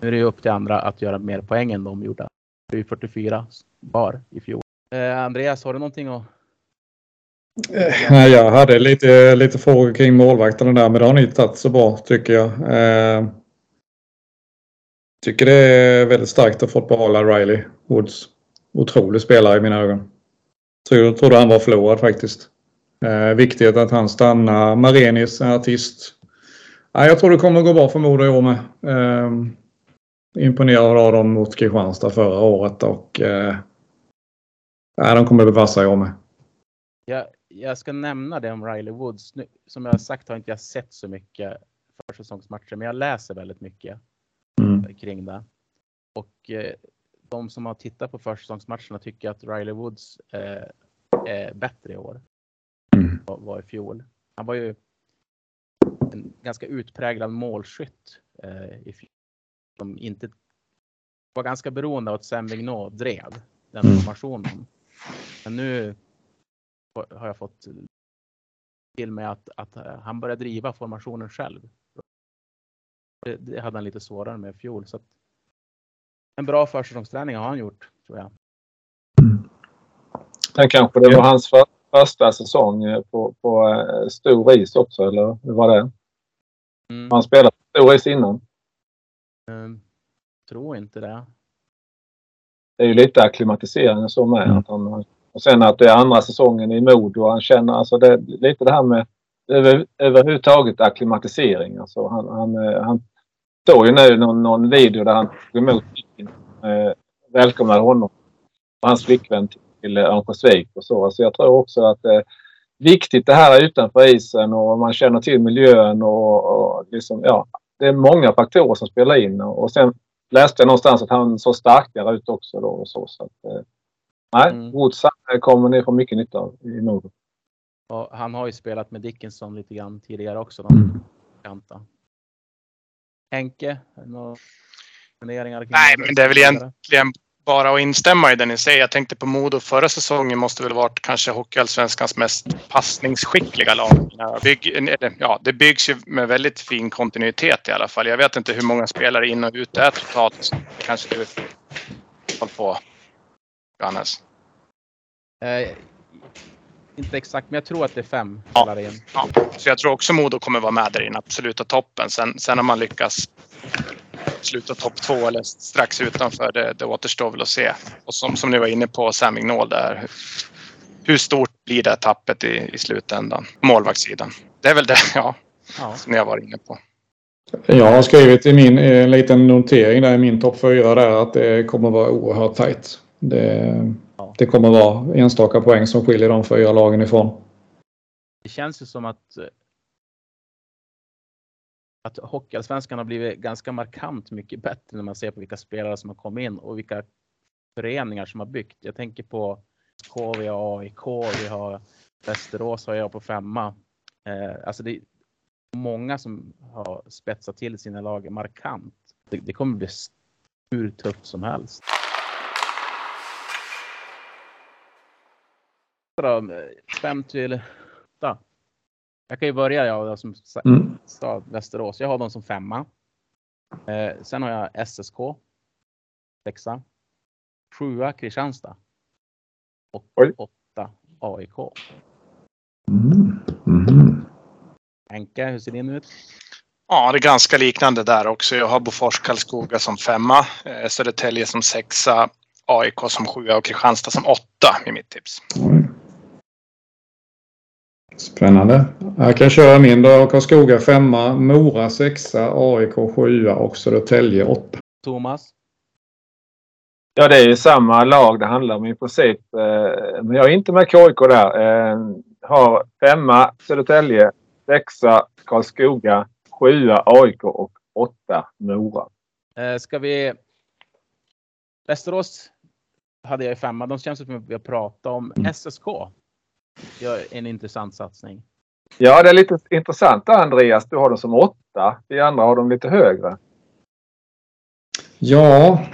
Nu är det ju upp till andra att göra mer poäng än de gjorde. Det är ju 44 var i fjol. Eh, Andreas, har du någonting att... Eh, Nej, jag hade lite, lite frågor kring målvakterna där, men det har ni tagit så bra tycker jag. Eh, tycker det är väldigt starkt att få behålla Riley Woods. Otrolig spelare i mina ögon. Tror, trodde han var förlorad faktiskt. Eh, viktigt att han stannar. Marenis är artist. Ja, jag tror det kommer gå bra för Modo i år med. Eh, imponerad av dem mot Kristianstad förra året och eh, de kommer bli vassa i år med. Jag, jag ska nämna det om Riley Woods. Nu, som jag har sagt har inte jag sett så mycket försäsongsmatcher, men jag läser väldigt mycket Mm. kring det. Och eh, de som har tittat på försäsongsmatcherna tycker att Riley Woods eh, är bättre i år. Mm. Var, var i fjol. Han var ju en ganska utpräglad målskytt eh, i Som inte var ganska beroende av att Sam Vigneault drev den Mm. formationen. Men nu har jag fått till mig att, att han börjar driva formationen själv. Det, det hade han lite svårare med i fjol. Så att en bra försäsongsträning har han gjort, tror jag. Sen kanske det var hans för, första säsong eh, på, på eh, stor is också, eller hur var det? Mm. Han spelade på stor is innan. Ehm, tror inte det. Det är ju lite acklimatisering så med. Mm. Att han, och sen att det är andra säsongen i Modo och han känner alltså det, lite det här med över, överhuvudtaget acklimatisering. Alltså han, han, eh, han står ju nu någon, någon video där han tog emot eh, välkomnade honom och hans flickvän till, till Örnsköldsvik och så. Alltså jag tror också att det är viktigt det här utanför isen och man känner till miljön och, och liksom, ja, det är många faktorer som spelar in och, och sen läste jag någonstans att han såg starkare ut också då och så. så att, eh, nej, Mm. Eh, kommer ni få mycket nytta av i Modo. Och han har ju spelat med Dickinson lite grann tidigare också. Mm. De kanta. Henke, några funderingar? kring Nej, men det är väl egentligen bara att instämma i det ni säger. Jag tänkte på Modo förra säsongen måste väl varit kanske Hockeyallsvenskans mest passningsskickliga lag. Bygg, ja, det byggs ju med väldigt fin kontinuitet i alla fall. Jag vet inte hur många spelare in och ut det är totalt. Kanske du håller på, Johannes? Eh, inte exakt, men jag tror att det är fem Ja. spelare in. Ja, så jag tror också Modo kommer vara med där i den absoluta toppen. Sen, sen om man lyckas sluta topp två eller strax utanför, det, det återstår väl att se. Och som, som ni var inne på, Sam Wignall där. Hur, stort blir det tappet i, i slutändan? Målvaktssidan. Det är väl det, (laughs) ja, Ja. som ni har varit inne på. Jag har skrivit i min eh, liten notering där i min topp fyra där att det kommer vara oerhört tajt. Det, Ja. det kommer vara enstaka poäng som skiljer de fyra lagen ifrån. Det känns ju som att att Hockeyallsvenskan har blivit ganska markant mycket bättre när man ser på vilka spelare som har kommit in och vilka föreningar som har byggt. Jag tänker på KV, AIK, vi har Västerås har jag på femma. Eh, alltså det är många som har spetsat till sina lag markant. Det, det kommer bli hur tufft som helst. Eh, fem till åtta. Jag kan ju börja jag som sa- Mm. sa Västerås. Jag har dem som femma. Eh, sen har jag SSK. Sexa. Sjua Kristianstad. Och Oj. åtta AIK. Mm. Mm. Henke, hur ser din ut? Ja, det är ganska liknande där också. Jag har Bofors Karlskoga som femma, eh, Södertälje som sexa, AIK som sjua och Kristianstad som åtta i mitt tips. Oj. Spännande. Jag kan köra min då. Karlskoga femma, Mora sexa, AIK sjua och Södertälje åtta. Thomas? Ja, det är ju samma lag det handlar om i princip. Eh, Men jag är inte med KIK där. Eh, Har femma Södertälje, sexa Karlskoga, sjua AIK och åtta Mora. Eh, ska vi... Västerås hade jag i femma. De känns som att vi har pratat om. Mm. SSK gör en intressant satsning. Ja, det är lite intressant Andreas. Du har dem som åtta. Vi andra har dem lite högre. Ja.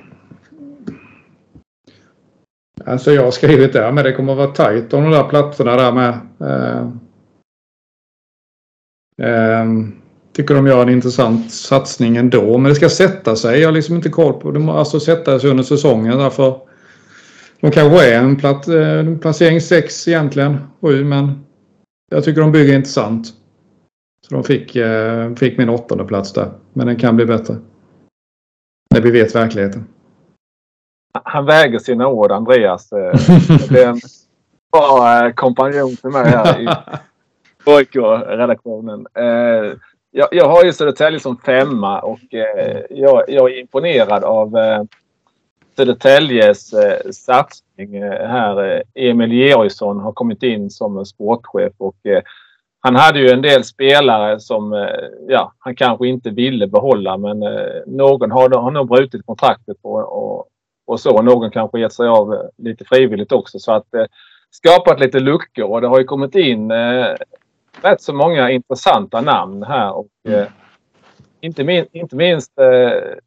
Alltså jag har skrivit där men det kommer att vara tajt om de där platserna där med. Eh, eh, tycker de gör en intressant satsning ändå. Men det ska sätta sig. Jag har liksom inte koll på det. måste Alltså sätta sig under säsongen därför. De kanske är en plat, eh, placering 6 egentligen. 7 men jag tycker de bygger intressant. Så de fick, eh, fick min åttonde plats där. Men den kan bli bättre. När vi vet verkligheten. Han väger sina ord, Andreas. Eh, Det är en bra eh, kompanjon till mig här i (laughs) Pojkar-redaktionen. Eh, jag, har ju Södertälje som femma och jag, är imponerad av Södertäljes eh, satsning eh, här. Eh, Emil Georgsson har kommit in som sportchef och eh, han hade ju en del spelare som eh, ja, han kanske inte ville behålla men någon har, har nog brutit kontraktet och, och, och så. Någon kanske gett sig av lite frivilligt också så att skapat lite luckor och det har ju kommit in eh, rätt så många intressanta namn här. Och, eh, inte, min, inte minst eh,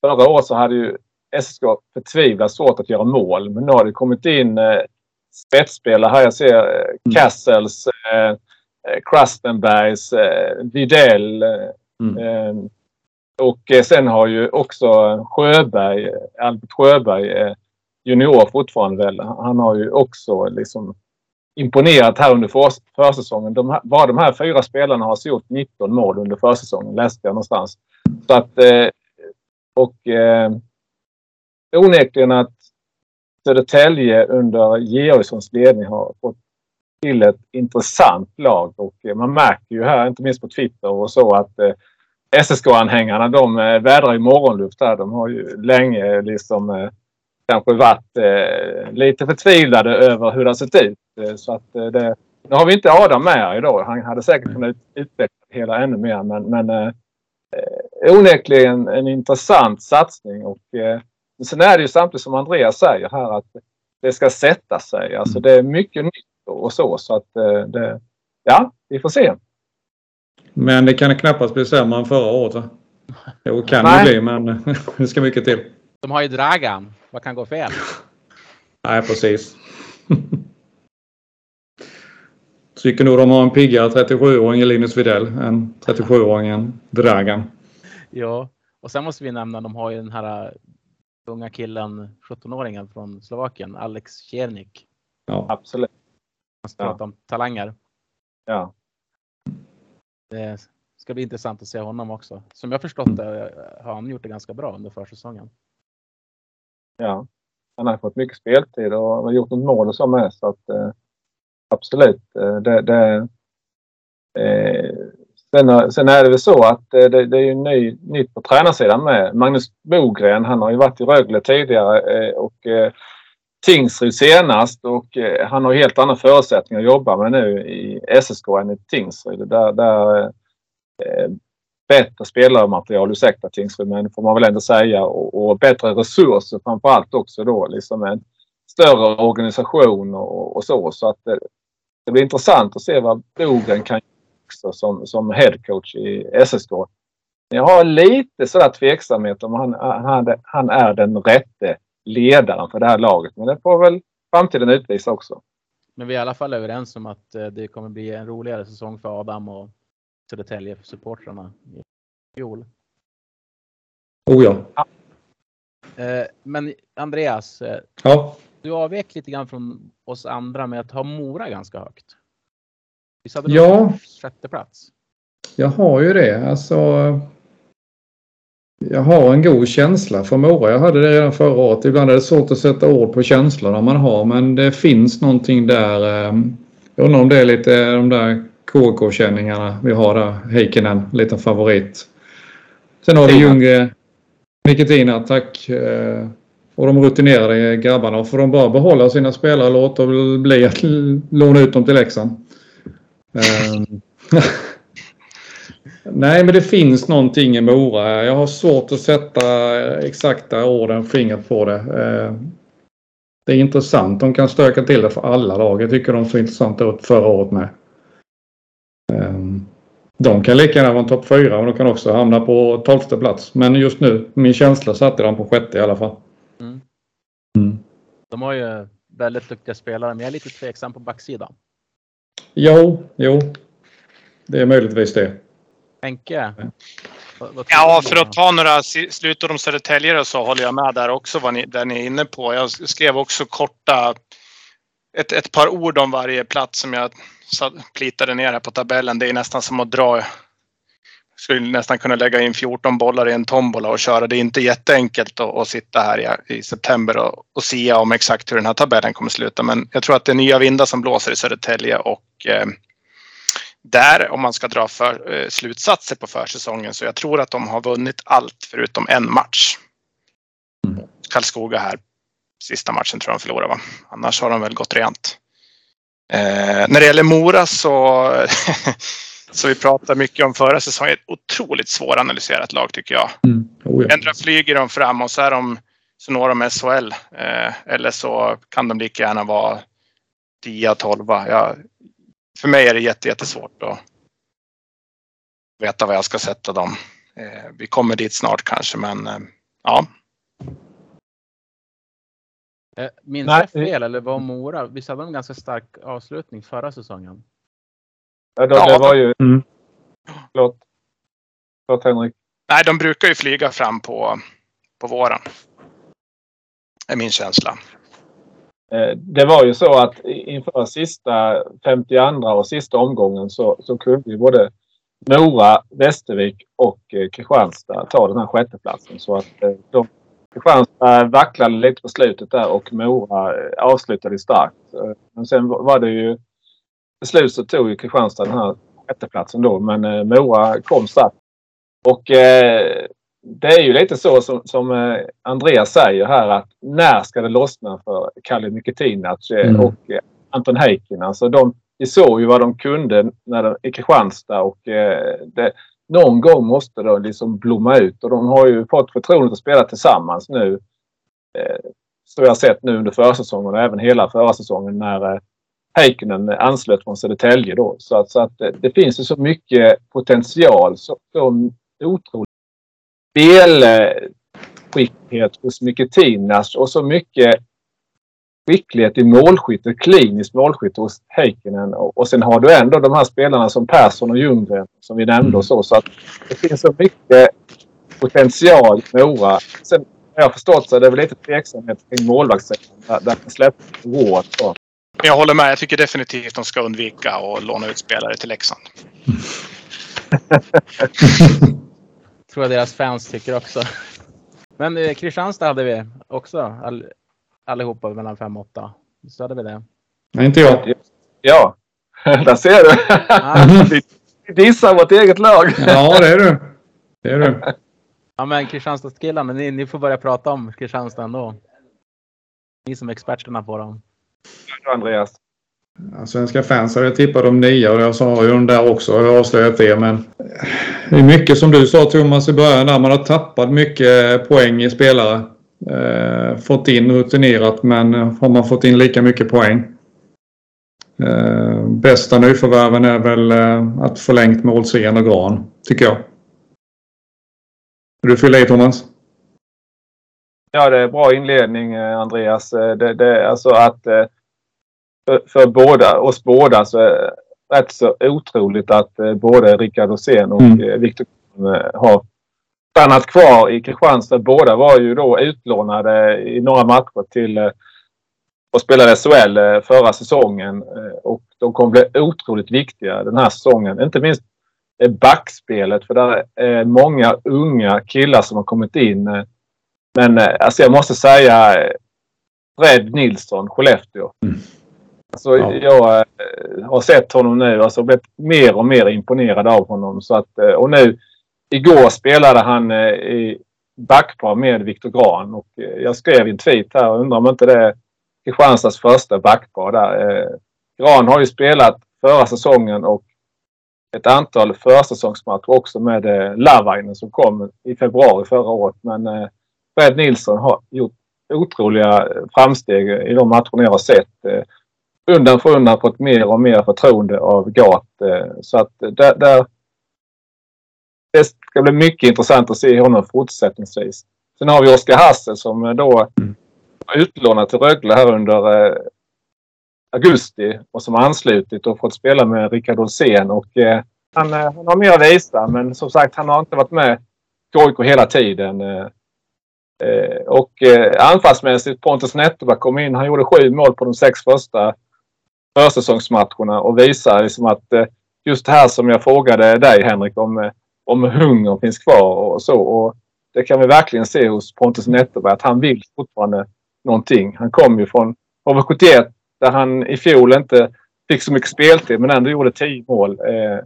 förra året så hade ju SSK förtvivlat svårt att göra mål. Men nu har det kommit in eh, spetsspelare här. Jag ser eh, Cassels, eh, eh, Krastenbergs, eh, Videll. Eh, Mm. eh, och eh, sen har ju också Sjöberg, eh, Albert Sjöberg, eh, junior fortfarande väl. Han har ju också liksom imponerat här under för, försäsongen. De, bara de här fyra spelarna har gjort 19 mål under försäsongen, läste jag någonstans. Så att, eh, och eh, onekligen att Södertälje under Georgssons ledning har fått till ett intressant lag. Och eh, man märker ju här, inte minst på Twitter och så, att eh, SSK-anhängarna de eh, vädrar ju morgonluft här. De har ju länge eh, liksom eh, kanske varit eh, lite förtvivlade över hur det har sett ut. Eh, så att eh, det, nu har vi inte Adam med här idag. Han hade säkert kunnat ut- utveckla det hela ännu mer. Men, men eh, onekligen en intressant satsning. Och, eh, men sen är det ju samtidigt som Andreas säger här att det ska sätta sig. Alltså det är mycket nytt och så. Så att eh, det, ja, vi får se. Men det kan knappast bli sämre än förra året va? Jo, kan Nej. det bli men (laughs) det ska mycket till. De har ju Dragan. Vad kan gå fel? (laughs) Nej, precis. (laughs) Tycker nog de har en piggare 37-åring i Linus Widell än 37-åringen Dragan. Ja, och sen måste vi nämna att de har ju den här unga killen, 17-åringen från Slovakien, Alex Ciernik. Ja. Absolut. Man ska prata om talanger. Ja. Det ska bli intressant att se honom också. Som jag förstått det har han gjort det ganska bra under försäsongen. Ja, han har fått mycket speltid och har gjort något mål och så med. Så att, eh, absolut. Eh, det, det, eh, sen, eh, sen, är det väl så att eh, det, det är ju ny, nytt på tränarsidan med. Magnus Bogren, han har ju varit i Rögle tidigare eh, och Tingsryd senast och han har helt andra förutsättningar att jobba med nu i SSK än i Tingsryd. Där, där bättre spelarmaterial, ursäkta Tingsryd, men får man väl ändå säga och, och bättre resurser framförallt också då liksom en större organisation och, och så. Så att det, det, blir intressant att se vad Bogren kan göra som, som headcoach i SSK. Jag har lite sådär tveksamhet om han, han, han är den rätte ledaren för det här laget. Men det får väl framtiden utvisa också. Men vi är i alla fall överens om att eh, det kommer bli en roligare säsong för Adam och Södertälje för supportrarna i fjol. Oh ja. ja. Eh, men Andreas, eh, ja. du avvek lite grann från oss andra med att ha Mora ganska högt. Visst hade du ja. sjätte plats? Jag har ju det. Alltså, jag har en god känsla för Mora. Jag hade det redan förra året. Ibland är det svårt att sätta ord på känslorna man har men det finns någonting där. Ehm, jag undrar om det är lite de där KK-känningarna vi har där. Heikkinen, liten favorit. Sen har vi Ljunggren, Miketina, tack. Eh, och de rutinerade grabbarna. Får de bara behålla sina spelare låter väl bli att låna ut dem till Leksand. Ehm, (laughs) Nej, men det finns någonting i Mora. Jag har svårt att sätta exakta orden, fingret på det. Eh, det är intressant. De kan stöka till det för alla lag. Jag tycker de såg intressanta ut förra året med. Eh, de kan lika gärna vara en topp fyra men de kan också hamna på tolfte plats. Men just nu, min känsla satte dem på sjätte i alla fall. Mm. Mm. De har ju väldigt duktiga spelare, men jag är lite tveksam på backsidan. Jo, jo. Det är möjligtvis det. Henke? Ja, för att ta några slutord om Södertälje så håller jag med där också vad ni, där ni är inne på. Jag skrev också korta, ett, ett par ord om varje plats som jag plitade ner här på tabellen. Det är nästan som att dra skulle nästan kunna lägga in 14 bollar i en tombola och köra. Det är inte jätteenkelt att, att sitta här i, i september och, och sia om exakt hur den här tabellen kommer sluta. Men jag tror att det är nya vindar som blåser i Södertälje och eh, där, om man ska dra för, eh, slutsatser på försäsongen, så jag tror att de har vunnit allt förutom en match. Mm. Karlskoga här, sista matchen tror jag de förlorade va? Annars har de väl gått rent. Eh, när det gäller Mora så, (laughs) så vi pratar mycket om förra säsongen. Ett otroligt svåranalyserat lag tycker jag. Mm. Oh, ja. Ändra flyger de fram och så är de så når de SHL. Eh, eller så kan de lika gärna vara 10-12. Jag, för mig är det jättesvårt att veta vad jag ska sätta dem. Eh, vi kommer dit snart kanske, men eh, ja. Eh, minns jag fel eller var Mora? Visst hade de en ganska stark avslutning förra säsongen? Ja, det, det var ju... Mm. Förlåt. Förlåt Henrik. Nej, de brukar ju flyga fram på, på våren. är min känsla. Eh, det var ju så att inför sista 52 och sista omgången så, så kunde ju både Mora, Västervik och eh, Kristianstad ta den här sjätteplatsen. Så att eh, de, Kristianstad vacklade lite på slutet där och Mora avslutade starkt. Men sen var det ju... Till slut så tog ju Kristianstad den här sjätteplatsen då men Mora kom starkt. Och det är ju lite så som, som eh, Andreas säger här att när ska det lossna för Kalle Mikitinac eh, mm. och eh, Anton Heikin. Alltså de, de såg ju vad de kunde när de, i Kristianstad och det, någon gång måste de liksom blomma ut och de har ju fått förtroendet att spela tillsammans nu. Så jag har sett nu under försäsongen och även hela försäsongen när Heikkinen anslöt från Södertälje då. Så att, så att det finns ju så mycket potential. Så, så otroligt spelskicklighet hos Miketinas och så mycket skicklighet i målskytte, kliniskt målskytte hos Heikkinen. Och, och sen har du ändå de här spelarna som Persson och Ljunggren som vi nämnde och så. Så att det finns så mycket potential i Mora. Sen har jag förstått så är det väl lite tveksamhet kring målvaktssidan där, där man släppte Ward. Jag håller med. Jag tycker definitivt att de ska undvika att låna ut spelare till Leksand. (laughs) tror jag deras fans tycker också. Men eh, Kristianstad hade vi också all, allihopa mellan 5 och 8. Så hade vi det. Nej, inte jag. Ja, (laughs) där ser du. Ja. (laughs) Vi dissar vårt eget lag. Ja, det är du. Det är du. Ja men Kristianstadskillarna, ni, ni får börja prata om Kristianstad ändå. Ni som är experterna på dem. Andreas. Ja, Svenska fans hade tippat om nio och jag sa ju de där också. Jag har avslöjat det. Men eh, det är mycket som du sa Thomas i början där. Man har tappat mycket poäng i spelare. Eh, fått in rutinerat men har man fått in lika mycket poäng. Eh, bästa nyförvärven är väl eh, att förlängt med Olsén och Gran, tycker jag. Vill du fylla i Thomas? Ja, det är bra inledning eh, Andreas. Eh, Det, det är alltså att eh, för, för båda, oss båda så är det rätt så otroligt att både Rickard Åsén och Mm. Viktor har stannat kvar i Kristianstad. Båda var ju då utlånade i några matcher till och spelade SHL förra säsongen. Och de kommer bli otroligt viktiga den här säsongen. Inte minst backspelet för där är många unga killar som har kommit in. Men eh, alltså jag måste säga eh, Fred Nilsson, Skellefteå. Mm. Alltså, Ja. Jag eh, har sett honom nu alltså blivit mer och mer imponerad av honom. Så att, och nu igår spelade han i backpar med Viktor Gran och jag skrev en tweet här undrar om inte det är Kristianstads första backpar där. Gran har ju spelat förra säsongen och ett antal försäsongsmatcher också med Lavainen som kom i februari förra året. Men eh, Fred Nilsson har gjort otroliga framsteg i de matcherna jag har sett. Eh, undan för undan fått mer och mer förtroende av Gat. Eh, så att eh, där, där det ska bli mycket intressant att se honom fortsättningsvis. Sen har vi Oskar Hasse som eh, då Mm. var utlånad till Rögle här under eh, augusti och som anslutit och fått spela med Rickard Olsén. Och, eh, han, eh, han har mer att visa men som sagt han har inte varit med Gojko hela tiden. Eh, eh, och eh, anfallsmässigt Pontus Netterberg kom in. Han gjorde sju mål på de sex första försäsongsmatcherna och visar liksom att eh, just det här som jag frågade dig Henrik om, eh, om hunger finns kvar och så. Och det kan vi verkligen se hos Pontus Netterberg att han vill fortfarande någonting. Han kom ju från HV71 där han i fjol inte fick så mycket speltid men ändå gjorde tio mål. Eh,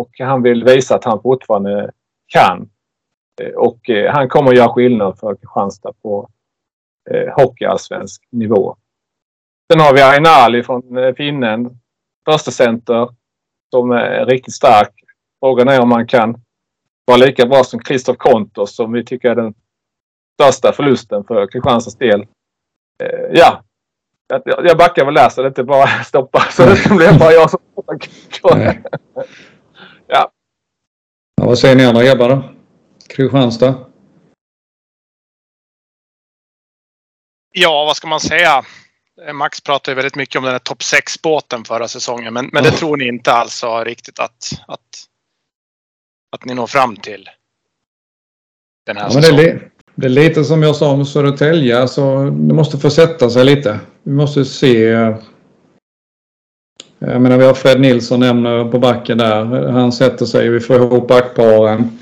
och han vill visa att han fortfarande kan. Eh, och eh, han kommer att göra skillnad för Kristianstad på eh, hockeyallsvensk nivå. Sen har vi Ainali från finnen. Första center som är riktigt stark. Frågan är om han kan vara lika bra som Kristoff Kontos som vi tycker är den största förlusten för Kristianstads del. Eh, ja, jag, jag backar väl där så det inte bara stoppar. Så det ska bli bara jag som Nej. (laughs) Ja, vad säger ni andra grabbar då? Kristianstad? Ja, vad ska man säga? Eh, Max pratade väldigt mycket om den här topp 6-båten förra säsongen. Men, men det tror ni inte alls riktigt att, att, att ni når fram till den här Ja, men det, är säsongen. det är lite som jag sa om Södertälje. Alltså, det måste få sätta sig lite. Vi måste se. eh, Jag menar, vi har Fred Nilsson nämner på backen där. Han sätter sig. Vi får ihop backparen.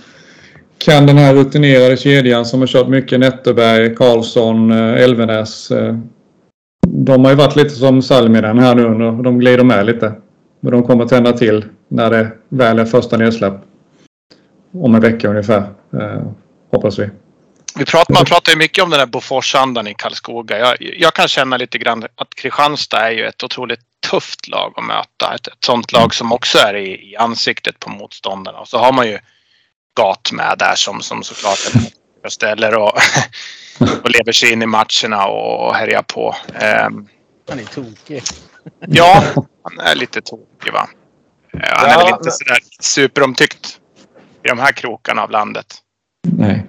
Kan den här rutinerade kedjan som har kört mycket Netterberg, Karlsson, eh, Elvenäs. Eh, de har ju varit lite som Salminen här nu och De glider med lite. Men de kommer tända till när det väl är första nedsläpp. Om en vecka ungefär. Eh, hoppas vi. Vi pratar, man pratar ju mycket om den här Boforsandan i Karlskoga. Jag, jag kan känna lite grann att Kristianstad är ju ett otroligt tufft lag att möta. Ett, ett sånt lag som också är i, i ansiktet på motståndarna. Och så har man ju Gat med där som, som såklart är ställer och, (laughs) och lever sig in i matcherna och härjar på. Ehm, Han är tokig. (laughs) ja, han är lite tokig va. Eh, Han är Ja, väl inte men- sådär superomtyckt i de här krokarna av landet. Nej.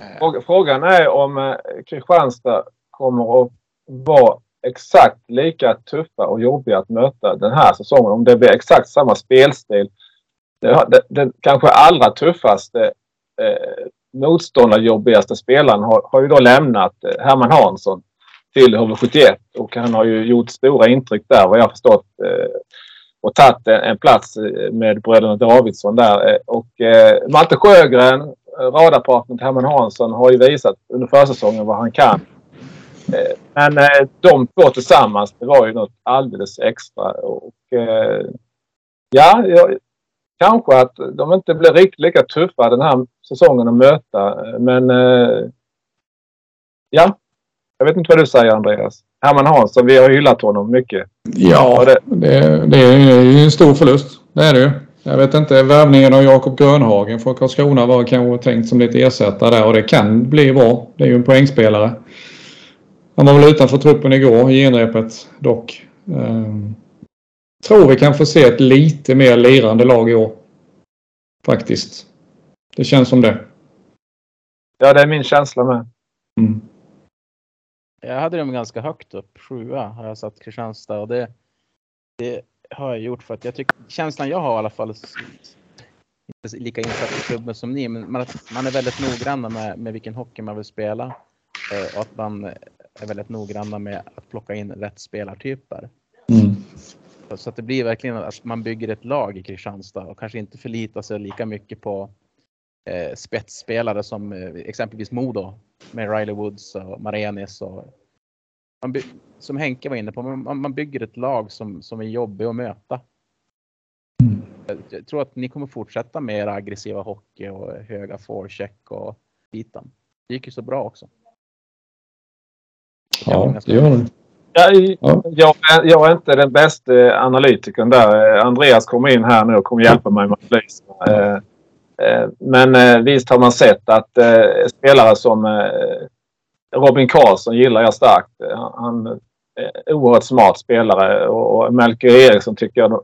Eh, Fråga- Frågan är om eh, Kristianstad kommer att vara exakt lika tuffa och jobbiga att möta den här säsongen. Om det blir exakt samma spelstil. Det, det, den kanske allra tuffaste eh, motståndarjobbigaste spelaren har, har ju då lämnat eh, Herman Hansson till HV71 och han har ju gjort stora intryck där vad jag förstått. Eh, och tagit en plats eh, med bröderna Davidsson där. Eh, och Malte Sjögren, radarpartnern till Herman Hansson, har ju visat under försäsongen vad han kan. Men de två tillsammans, det var ju något alldeles extra. Och, ja, jag, kanske att de inte blir riktigt lika tuffa den här säsongen att möta. Men ja, jag vet inte vad du säger Andreas. Herman Hansson, vi har hyllat honom mycket. Ja, det, det, det är ju en stor förlust. Det är det ju. Jag vet inte, värvningen av Jakob Grönhagen från Karlskrona var kanske tänkt som lite ersättare där och det kan bli bra. Det är ju en poängspelare. Han var väl utanför truppen igår i genrepet dock. Um, tror vi kan få se ett lite mer lirande lag i år. Faktiskt. Det känns som det. Ja, det är min känsla med. Mm. Jag hade dem ganska högt upp. Sjua har jag satt Kristianstad och det, det har jag gjort för att jag tycker känslan jag har i alla fall inte lika insatt i klubben som ni, men man, man är väldigt noggranna med, med vilken hockey man vill spela eh, och att man är väldigt noggranna med att plocka in rätt spelartyper. Mm. Så att det blir verkligen att man bygger ett lag i Kristianstad och kanske inte förlitar sig lika mycket på eh, spetsspelare som eh, exempelvis Modo med Riley Woods och Marenis och man som Henke var inne på, man, man bygger ett lag som, som är jobbigt att möta. Jag tror att ni kommer fortsätta med er aggressiva hockey och höga forecheck och biten. Det gick ju så bra också. Ja, det gör det. Jag, jag, jag, är inte den bästa analytikern där. Andreas kommer in här nu och kommer hjälpa mig med analysen. Eh, eh, men eh, visst har man sett att spelare som Robin Karlsson gillar jag starkt. Han är oerhört smart spelare och Melker Eriksson tycker jag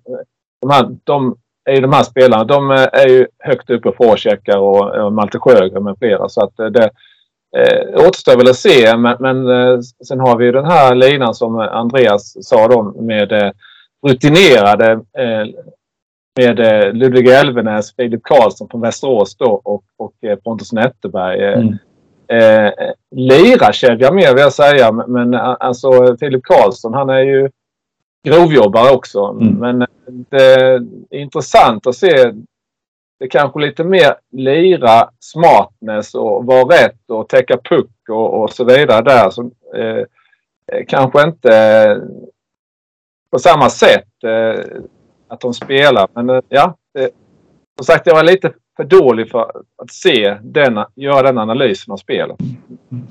de här, de är ju de här spelarna. De är ju högt uppe på och, och Malte Sjögren med flera. Så att det, Eh, återstår väl att se, men, men eh, sen har vi den här linan som Andreas sa då med eh, rutinerade eh, med eh, Ludvig Elvenäs, Filip Karlsson från Västerås då och, och eh, Pontus Netterberg. Eh, mm. Eh, Lirakedja mer vill jag säga, men alltså Filip Karlsson han är ju grovjobbare också. Mm. Men det är intressant att se det är kanske lite mer lira smartness och vara rätt och täcka puck och, och så vidare där. Så, eh, eh, kanske inte eh, på samma sätt eh, att de spelar. Men eh, ja, eh, som sagt jag var lite för dålig för att se den, göra den analysen av spelet. Mm, mm.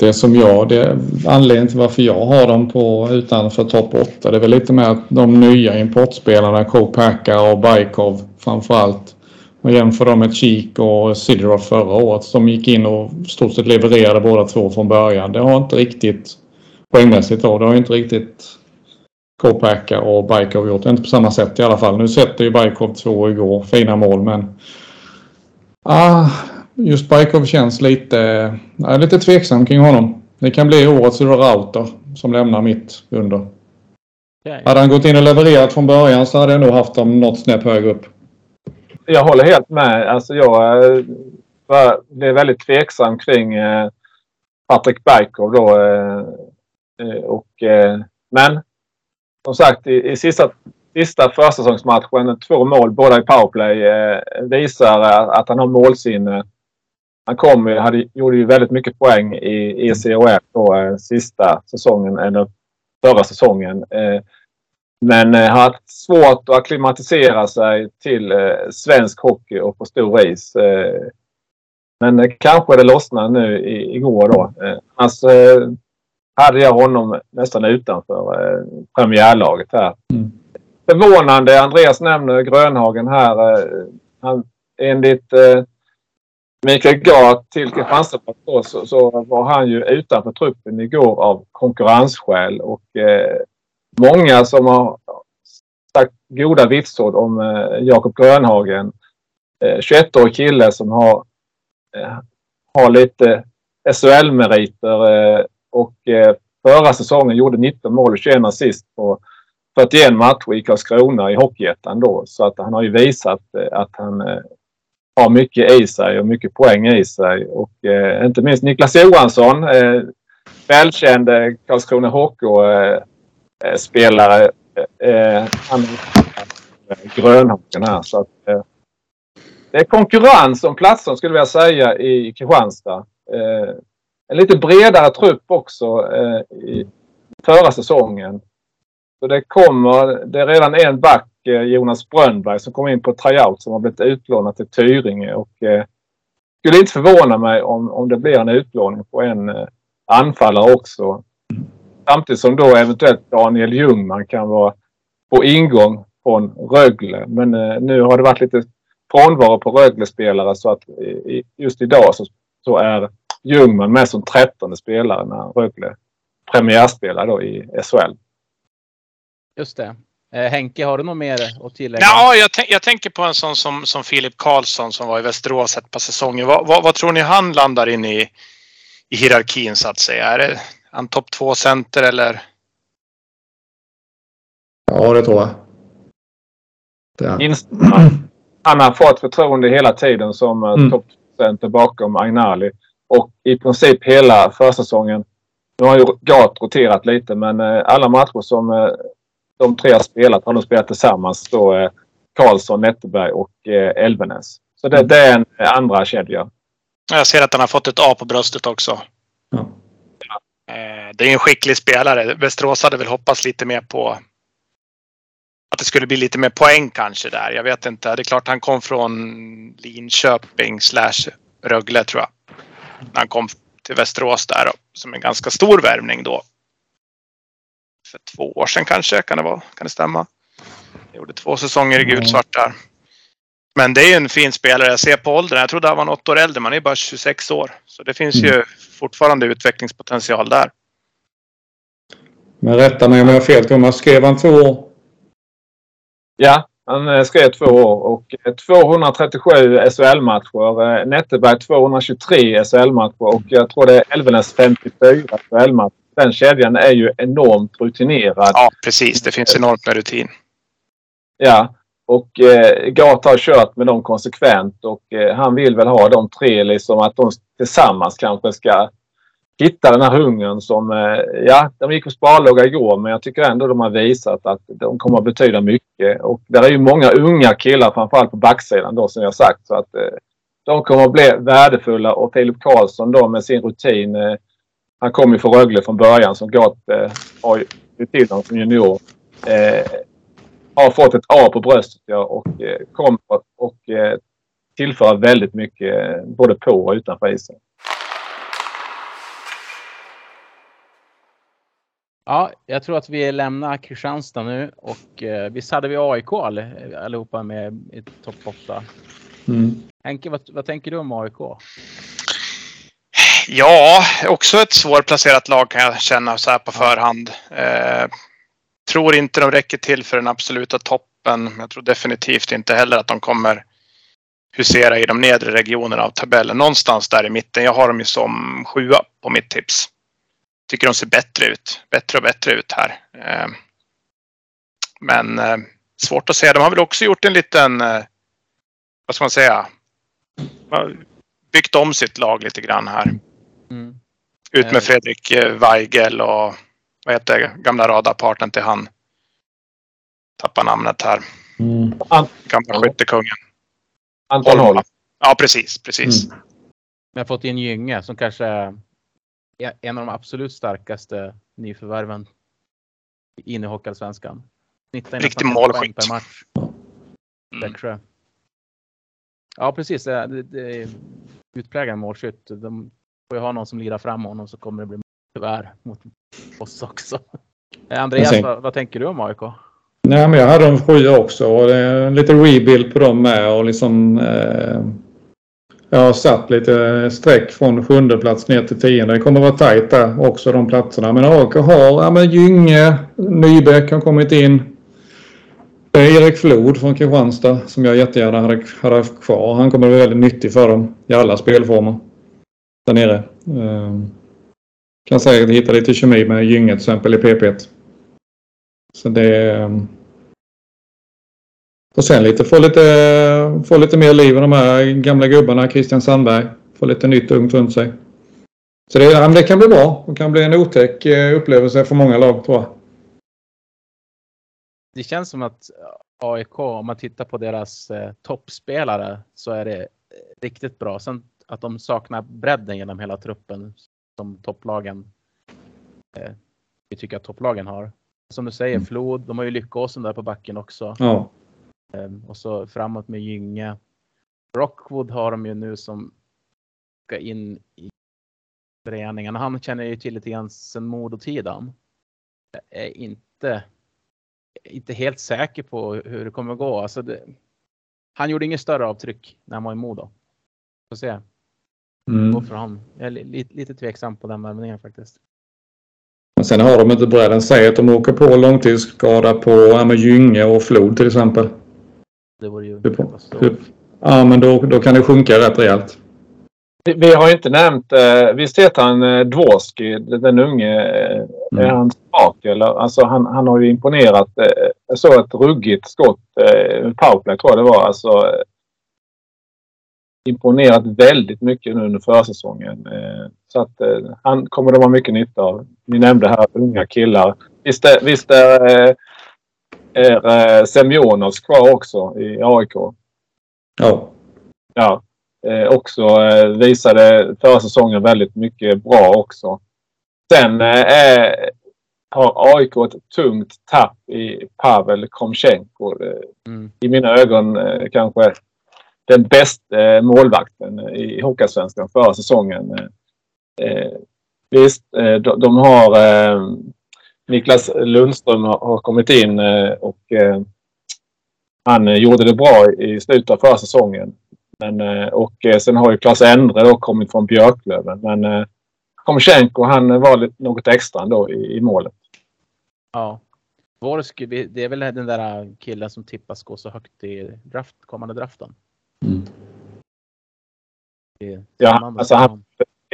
Det som jag, det anledningen till varför jag har dem på utanför topp 8 det är väl lite med att de nya importspelarna Kopacka och Bajkov framförallt. Och jämför dem med Cheek och Sidorov förra året som gick in och stort sett levererade båda två från början. Det har inte riktigt poängmässigt då. Det har inte riktigt Kopacka och Bajkov gjort. Inte på samma sätt i alla fall. Nu sätter ju Bajkov två igår. Fina mål men... Ah, just Bajkov känns lite... Jag är lite tveksam kring honom. Det kan bli årets router som lämnar mitt under. Okay. Hade han gått in och levererat från början så hade jag nog haft dem något snäpp högre upp jag håller helt med. Alltså jag eh, blev väldigt tveksam kring eh, Patrik Bergkov då. Eh, och, men som sagt i, i sista, sista försäsongsmatchen, två mål båda i powerplay, visar att han har målsinne. Han kom, hade, gjorde ju väldigt mycket poäng i ECHL då, sista säsongen, eller förra säsongen. Men eh, har haft svårt att akklimatisera sig till eh, svensk hockey och på stor is. Eh, men eh, kanske det lossnar nu i, igår då. Eh, alltså, hade jag honom nästan utanför eh, premiärlaget här. Mm. Förvånande. Andreas nämner Grönhagen här. Eh, han, enligt eh, Mikael Gard till Kristianstad så, så var han ju utanför truppen igår av konkurrensskäl. Och eh, många som har sagt goda vitsord om eh, Jakob Grönhagen. Eh, 21-årig kille som har, eh, har lite SHL-meriter eh, och eh, förra säsongen gjorde 19 mål och 21 assist på 41 matcher i Karlskrona i Hockeyettan då. Så att han har ju visat eh, att han eh, har mycket i sig och mycket poäng i sig. Och eh, inte minst Niklas Johansson eh, välkänd Karlskrona HK-spelare. Eh, han är grönhaken här. Så att, det är konkurrens om platsen skulle jag säga i Kristianstad. En lite bredare trupp också i förra säsongen. Så det kommer, det är redan en back, Eh, Jonas Brönnberg, som kom in på tryout som har blivit utlånad till Tyringe. Och, eh, skulle inte förvåna mig om, om det blir en utlåning på en eh, anfallare också. Samtidigt som då eventuellt Daniel Ljungman kan vara på ingång från Rögle. Men eh, nu har det varit lite frånvaro på Rögle-spelare så att i, just idag så, så är Ljungman med som trettonde spelare när Rögle premiärspelar då i SHL. Just det. Eh, Henke, har du något mer att tillägga? Ja, jag, jag, tänker på en sån som, som Filip Karlsson som var i Västerås ett par säsonger. Vad, vad, vad, tror ni han landar in i, i hierarkin så att säga? Är det en topp två center eller? Ja, det tror jag. (clears throat) Han har fått förtroende hela tiden som eh, mm. toppcenter bakom Ainali. Och i princip hela försäsongen. Nu har ju Gat roterat lite men eh, alla matcher som de tre har spelat har de spelat tillsammans. Då, eh, Karlsson, Netterberg och eh, Elvenäs. Så det, det, är en andra kedja. Jag ser att han har fått ett A på bröstet också. Eh, det är en skicklig spelare. Västerås hade väl hoppats lite mer på att det skulle bli lite mer poäng kanske där. Jag vet inte. Det är klart han kom från Linköping slash Rögle tror jag. Han kom till Västerås där som en ganska stor värvning då för två år sedan kanske. Kan det, vara, kan det stämma? Jag gjorde två säsonger i gulsvart där. Men det är ju en fin spelare. Jag ser på åldern. Jag trodde han var något år äldre. Man är bara 26 år. Så det finns ju mm. fortfarande utvecklingspotential där. Men rätta mig om jag har fel Thomas. Skrev han två år? Ja, han eh, skrev två år och 237 SHL-matcher. Netteberg 223 SHL-matcher och jag tror det är Elvenes 54 SHL-matcher den kedjan är ju enormt rutinerad. Ja, precis. Det finns enormt med rutin. Ja, och eh, Gat har kört med dem konsekvent och eh, han vill väl ha de tre liksom att de tillsammans kanske ska hitta den här hungern som, eh, ja, de gick på sparlåga igår men jag tycker ändå de har visat att de kommer att betyda mycket. Och där är ju många unga killar framförallt på backsidan då som jag sagt så att eh, de kommer att bli värdefulla och Filip Karlsson då med sin rutin eh, han kom ju från Rögle från början som Gat eh, har till honom som junior. Eh, har fått ett A på bröstet ja, och eh, kommer och eh, tillför väldigt mycket eh, både på och utanför isen. Ja, jag tror att vi lämnar Kristianstad nu och eh, visst hade vi AIK allihopa med i topp 8? Mm. Henke, vad, vad tänker du om AIK? Ja, också ett svårplacerat lag kan jag känna så här på förhand. Eh, tror inte de räcker till för den absoluta toppen. Jag tror definitivt inte heller att de kommer husera i de nedre regionerna av tabellen. Någonstans där i mitten. Jag har dem ju som sjua på mitt tips. Tycker de ser bättre ut. Bättre och bättre ut här. Eh, men eh, svårt att säga. De har väl också gjort en liten, eh, vad ska man säga, byggt om sitt lag lite grann här. Mm. Ut med eh. Fredrik eh, Weigel och vad heter gamla radarpartnern till han. Tappar namnet här. Mm. Gamla skyttekungen. Anton Holm. Ja, precis, precis. Mm. Vi har fått in Gynge som kanske är en av de absolut starkaste nyförvärven in i Hockeyallsvenskan. Riktig målskytt. Per match. Mm. Ja, precis. Det, det är utpräglad målskytt. De får ju ha någon som lirar fram honom så kommer det bli tyvärr mot oss också. Eh, Andreas, vad, vad, tänker du om AIK? Nej, men jag hade dem sjua också och det är lite rebuild på dem med och liksom eh, jag har satt lite streck från sjunde plats ner till tionde. Det kommer vara tajt där också de platserna. Men AIK har ja, men Gynge, Nybäck har kommit in. Det är Erik Flod från Kristianstad som jag jättegärna hade, hade haft kvar. Han kommer att bli väldigt nyttig för dem i alla spelformer där nere. Ehm, kan säkert hitta lite kemi med Gynge till exempel i PP1. Så det... Ehm, och sen lite, få lite, få lite mer liv i de här gamla gubbarna. Christian Sandberg. Få lite nytt ungt runt sig. Så det, det kan bli bra. Det kan bli en otäck eh, upplevelse för många lag tror jag. Det känns som att eh, AIK, om man tittar på deras eh, toppspelare, så är det eh, riktigt bra. Sen att de saknar bredden genom hela truppen som topplagen. Eh, vi tycker att topplagen har. Som du säger, Mm. Flod, de har ju Lyckåsen där på backen också. Ja. Eh, och så framåt med Gynge. Rockwood har de ju nu som ska in i föreningen. Han känner ju till lite grann sen Modotiden. Jag är inte, inte helt säker på hur det kommer gå. Alltså det, han gjorde inget större avtryck när han var i Modo. Får se. Mm. Gå honom. Jag är li, lite, lite tveksam på den värvningen faktiskt. Men sen har de inte bredden. Säg att de åker på långtidsskada på ja, Gynge och Flod till exempel. Det vore ju katastrof. hur- Ja, men då, då kan det sjunka rätt rejält. Vi, vi har ju inte nämnt... Eh, visst heter han eh, Dvorski, den unge? Eh, Är Mm. han tillbaka eller? Alltså han, han har ju imponerat. Eh, jag såg ett ruggigt skott. Eh, powerplay tror jag det var. Alltså, imponerat väldigt mycket nu under försäsongen. Eh, så att eh, han kommer det vara mycket nytta av. Ni nämnde här unga killar. Visst är, visst är, eh, är Semjonovs kvar också i AIK? Ja. ja, också visade förra säsongen väldigt mycket bra också. Sen eh, har AIK ett tungt tapp i Pavel Komchenko. Mm. I mina ögon kanske den bästa eh, målvakten eh, i Hockeyallsvenskan förra säsongen. Eh, eh visst, de, de har eh, Niklas Lundström har, har kommit in eh, och eh, han gjorde det bra i slutet av förra säsongen. Men, eh, och eh, sen har ju Claes Endre då kommit från Björklöven. Men eh, han var lite, något extra ändå i, i målet. Ja. Vorsk, det är väl den där killen som tippas gå så högt i draft, kommande draften. Mm. Ja, alltså han-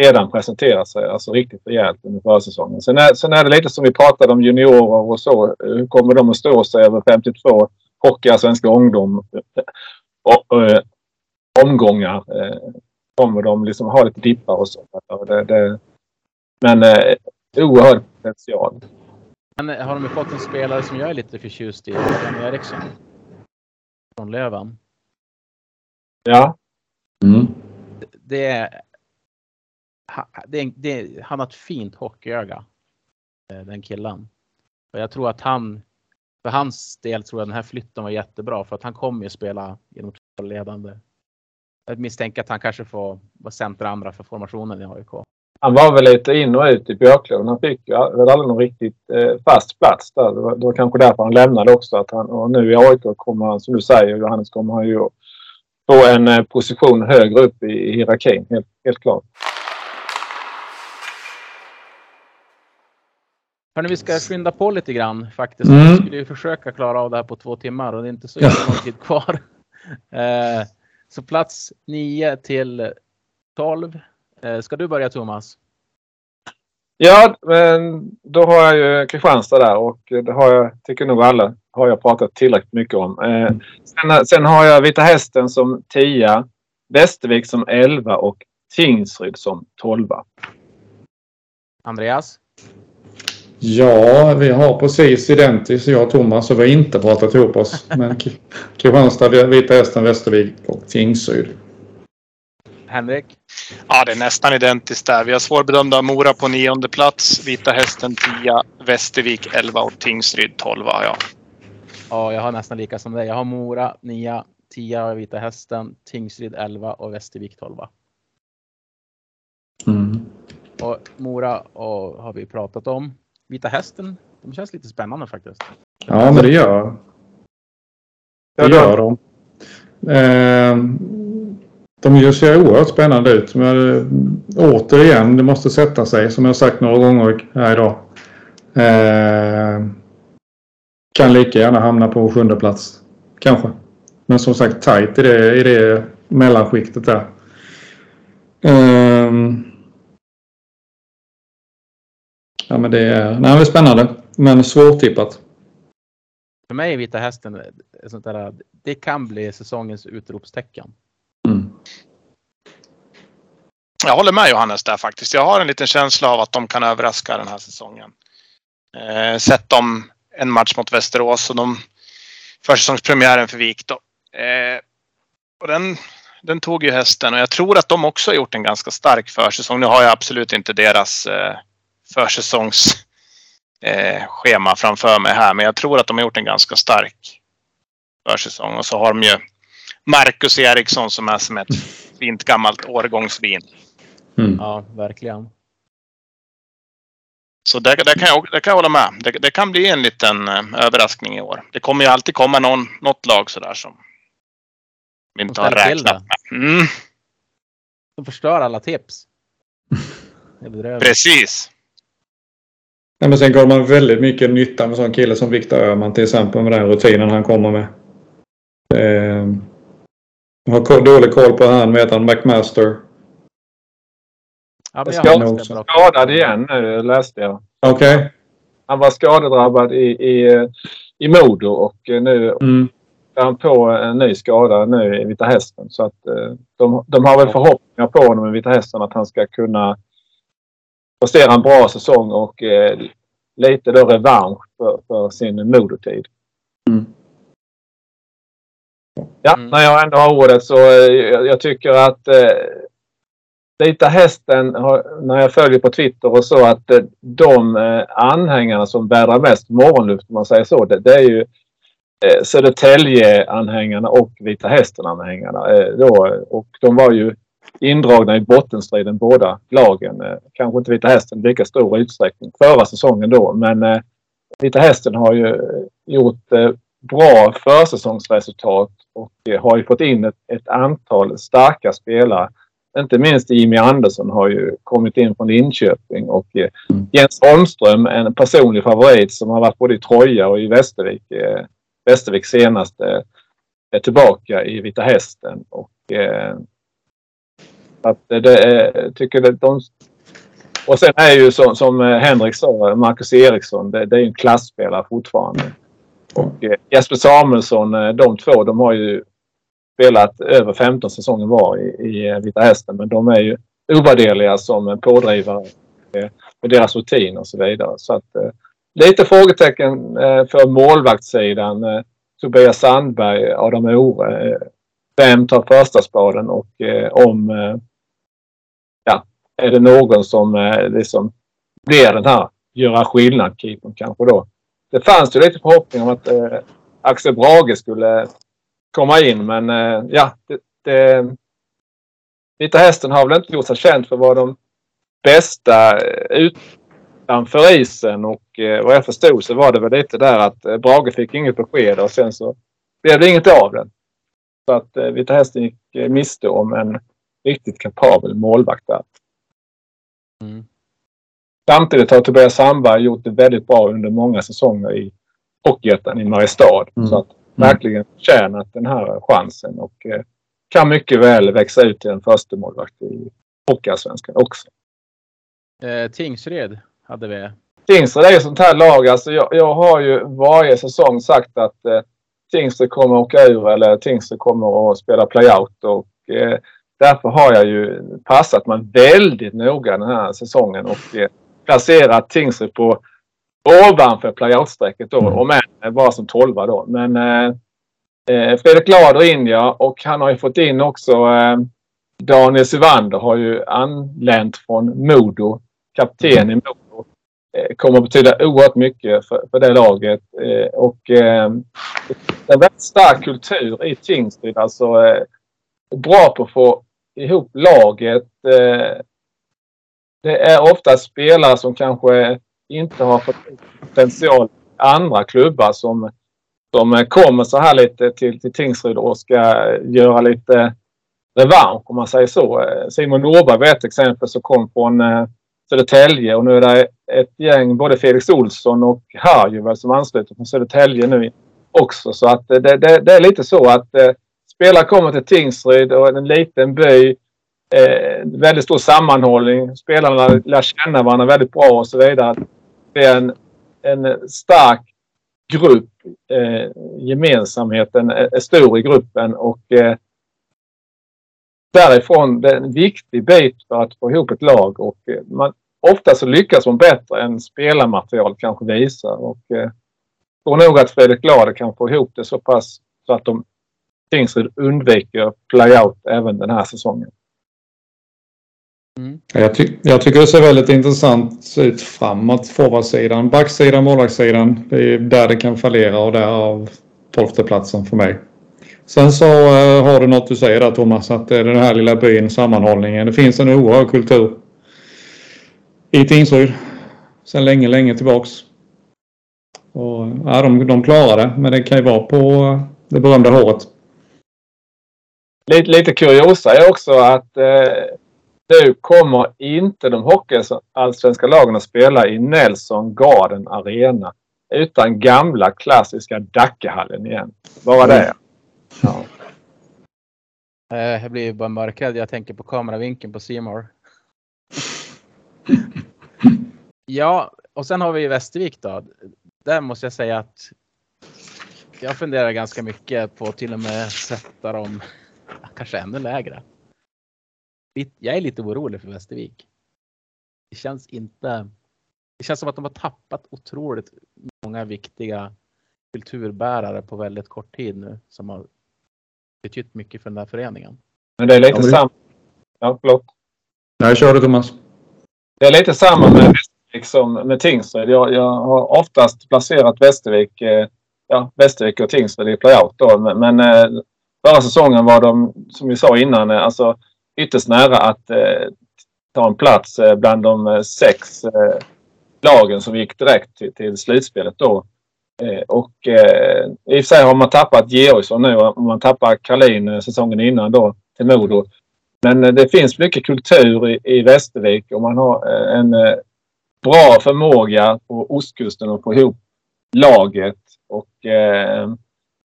redan presenterat sig alltså riktigt rejält under försäsongen. Sen är, sen är det lite som vi pratade om juniorer och så. Hur kommer de att stå sig över 52 hockeyallsvenska ungdom och, eh, omgångar? Eh, kommer de liksom ha lite dippar och så? Och Det, det, men eh, oerhörd potential. Men eh, har de ju fått en spelare som jag är lite förtjust i, Jan Eriksson. Från Löven. Ja, Mm. Det är, det är, det är, han har ett fint hockeyöga. eh, Den killen. Och jag tror att han, för hans del tror jag den här flytten var jättebra för att han kommer ju spela genom två ledande. Jag misstänker att han kanske får vara center andra för formationen i AIK. han var väl lite in och ut i Björklöven. Han fick ju väl aldrig någon riktigt eh, fast plats där. Det var, det var kanske därför han lämnade också. Att han, och nu i AIK kommer han, som du säger Johannes, kommer han ju få en eh, position högre upp i, hierarkin. Helt, helt klart. Hörni, vi ska skynda på lite grann faktiskt. Mm. Vi skulle ju försöka klara av det här på två timmar och det är inte så lång tid kvar. (laughs) Eh, så plats 9 till 12. Eh, ska du börja Thomas? Ja, men då har jag ju Kristianstad där och det har jag, tycker nog alla, har jag pratat tillräckligt mycket om. Eh, sen, sen har jag Vita Hästen som 10, Västervik som 11 och Tingsryd som 12. Andreas? Ja, vi har precis identiskt jag och Thomas så vi har inte pratat ihop oss. Men (laughs) Kristianstad, Vita Hästen, Västervik och Tingsryd. Henrik? Ja, det är nästan identiskt där. Vi har svårbedömda Mora på nionde plats, Vita Hästen 10, Västervik 11 och Tingsryd 12. Ja. Ja, jag har nästan lika som dig. Jag har Mora 9, 10 har jag Vita Hästen, Tingsryd 11 och Västervik 12. Mm. Och Mora och, har vi pratat om. Vita Hästen, de känns lite spännande faktiskt. Ja, men det gör, det gör de. Eh, de ju ser oerhört spännande ut. Men eh, återigen, det måste sätta sig som jag sagt några gånger här idag. Eh, kan lika gärna hamna på sjunde plats. Kanske. Men som sagt tajt i det, i det mellanskiktet där. Ehm. ja men det är, nej, det är spännande. Men svårtippat. För mig är Vita Hästen sånt där, det kan bli säsongens utropstecken. Mm. Jag håller med Johannes där faktiskt. Jag har en liten känsla av att de kan överraska den här säsongen. Eh, sett dem en match mot Västerås och de försäsongspremiären för Vik då. Eh, och den, den tog ju hästen och jag tror att de också har gjort en ganska stark försäsong. Nu har jag absolut inte deras eh, försäsongsschema eh, framför mig här, men jag tror att de har gjort en ganska stark försäsong och så har de ju Marcus Eriksson som är som ett fint gammalt årgångsvin. Mm. Ja, verkligen. Så det, det, kan jag, det kan jag hålla med. Det, det kan bli en liten eh, överraskning i år. Det kommer ju alltid komma någon, något lag sådär som vi inte har räknat med. Mm. De förstör alla tips. (laughs) Precis. Ja, men sen går man väldigt mycket nytta med sån kille som Viktor Öhman till exempel med den rutinen han kommer med. Eh, har dålig koll på han, vad heter han, McMaster. Ja, men jag skadad igen nu läste jag. Okej. Okay. Han var skadedrabbad i, i, i Modo och nu mm. är han på en ny skada nu i Vita Hästen. Så att eh, de, de har väl förhoppningar på honom i Vita Hästen att han ska kunna prestera en bra säsong och eh, lite då revansch för, för sin Modotid. Mm. Ja, mm. när jag ändå har ordet så eh, jag, jag tycker att eh, Vita Hästen, när jag följer på Twitter och så, att eh, de eh, anhängarna som bärar mest morgonluft, om man säger så, det, det är ju eh, Södertälje-anhängarna och Vita Hästen-anhängarna. Och de var ju indragna i bottenstriden båda lagen. Kanske inte Vita Hästen i lika stor utsträckning förra säsongen då, men Vita Hästen har ju gjort bra försäsongsresultat och har ju fått in ett, ett antal starka spelare inte minst Jimmy Andersson har ju kommit in från Linköping och eh, mm. Jens Holmström, en personlig favorit som har varit både i Troja och i Västervik. Eh, Västervik senast eh, är tillbaka i Vita Hästen och eh, att det är, tycker det, de, och sen är ju som, som Henrik sa, Marcus Eriksson, det, det är en klassspelare fortfarande. Och eh, Jesper Samuelsson, de två, de har ju spelat över 15 säsonger var i, i eh, Vita Hästen. Men de är ju ovärderliga som pådrivare eh, med deras rutin och så vidare. Så att, eh, lite frågetecken eh, för målvaktssidan. Tobias Sandberg, Adam Ore. Vem tar första spaden och om... Ja, är det någon som liksom blir den här göra skillnad-keepern kanske då. Det fanns ju lite förhoppningar om att Axel Brage skulle komma in. Men eh, ja, det, det, Vita Hästen har väl inte gjort sig känd för att vara de bästa eh, utanför isen och eh, vad jag förstod så var det väl lite där att Brage fick inget besked och sen så blev det inget av den. Så att Vita Hästen gick miste om en riktigt kapabel målvakt där. Mm. Samtidigt har Tobias Sandberg gjort det väldigt bra under många säsonger i Hockeyettan i Mariestad. Mm. Så att. Verkligen förtjänat den här chansen och eh, kan mycket väl växa ut till en första målvakt i Hockeyallsvenskan också. Eh, Tingsred hade vi. Tingsred är ett sånt här lag. Alltså jag, jag har ju varje säsong sagt att eh, Tingsred kommer att åka ur eller Tingsred kommer att spela playout. Och, eh, därför har jag ju passat mig väldigt noga den här säsongen och eh, placerat Tingsred på ovanför playoutstrecket då. Mm. Om än bara som tolva då. Men eh, eh, Fredrik Lader in ja. Och han har ju fått in också eh, Daniel Sivander har ju anlänt från Modo. Kapten i Modo. Eh, kommer att betyda oerhört mycket för, för det laget. Eh, och eh, det är en väldigt stark kultur i Tingsryd. Alltså eh, bra på att få ihop laget. Eh, det är ofta spelare som kanske inte har fått potential andra klubbar som, som kommer så här lite till, till Tingsryd och ska göra lite revansch om man säger så. Simon Norberg var ett exempel som kom från eh, Södertälje och nu är det ett gäng, både Felix Olsson och Harjuvel som ansluter från Södertälje nu också. Så att det, det, det är lite så att eh, spelare kommer till Tingsryd och en liten by eh, väldigt stor sammanhållning. Spelarna lär känna varandra väldigt bra och så vidare. Det är en, en stark grupp. Eh, gemensamheten eh, är, stor i gruppen och eh, därifrån det är en viktig bit för att få ihop ett lag och eh, man, ofta så lyckas man bättre än spelarmaterial kanske visar. Och, eh, tror nog att Fredrik Lade kan få ihop det så pass så att de Tingsryd undviker playout även den här säsongen. Mm. Jag, ty jag, tycker det ser väldigt intressant ut framåt, forwardsidan. Backsidan, målvaktssidan. Det är där det kan fallera och därav tolfteplatsen för mig. Sen så uh, har du något du säger där Thomas, att det är den här lilla byn, sammanhållningen. Det finns en oerhörd kultur i Tingsryd sedan länge, länge tillbaks. Och, ja, de, de klarar det, men det kan ju vara på uh, det berömda håret. Lite, lite kuriosa är också att eh, nu kommer inte de hockeyallsvenska lagen att spela i Nelson Garden Arena. Utan gamla klassiska Dackehallen igen. Bara det. Ja. Eh, jag blir bara mörkrädd. Jag tänker på kameravinkeln på Simor. (laughs) ja, och sen har vi Västervik då. Där måste jag säga att jag funderar ganska mycket på att till och med sätta dem kanske ännu lägre. Jag är lite orolig för Västervik. Det känns inte. Det känns som att de har tappat otroligt många viktiga kulturbärare på väldigt kort tid nu som har betytt mycket för den här föreningen. Men det är lite ja, samma. Ja, förlåt. Nej, kör du Thomas. Det är lite samma med Västervik som med Tingsryd. Jag, jag har oftast placerat Västervik, eh, ja, Västervik och Tingsryd i playout då. Men, men eh, förra säsongen var de, som vi sa innan, eh, alltså ytterst nära att eh, ta en plats eh, bland de eh, sex eh, lagen som gick direkt till, till slutspelet då. Eh, och eh, i och för sig har man tappat Georgsson nu och man tappar Karlin säsongen innan då till Modo. Men det finns mycket kultur i, i Västervik och man har en bra förmåga på ostkusten att få ihop laget. Och eh,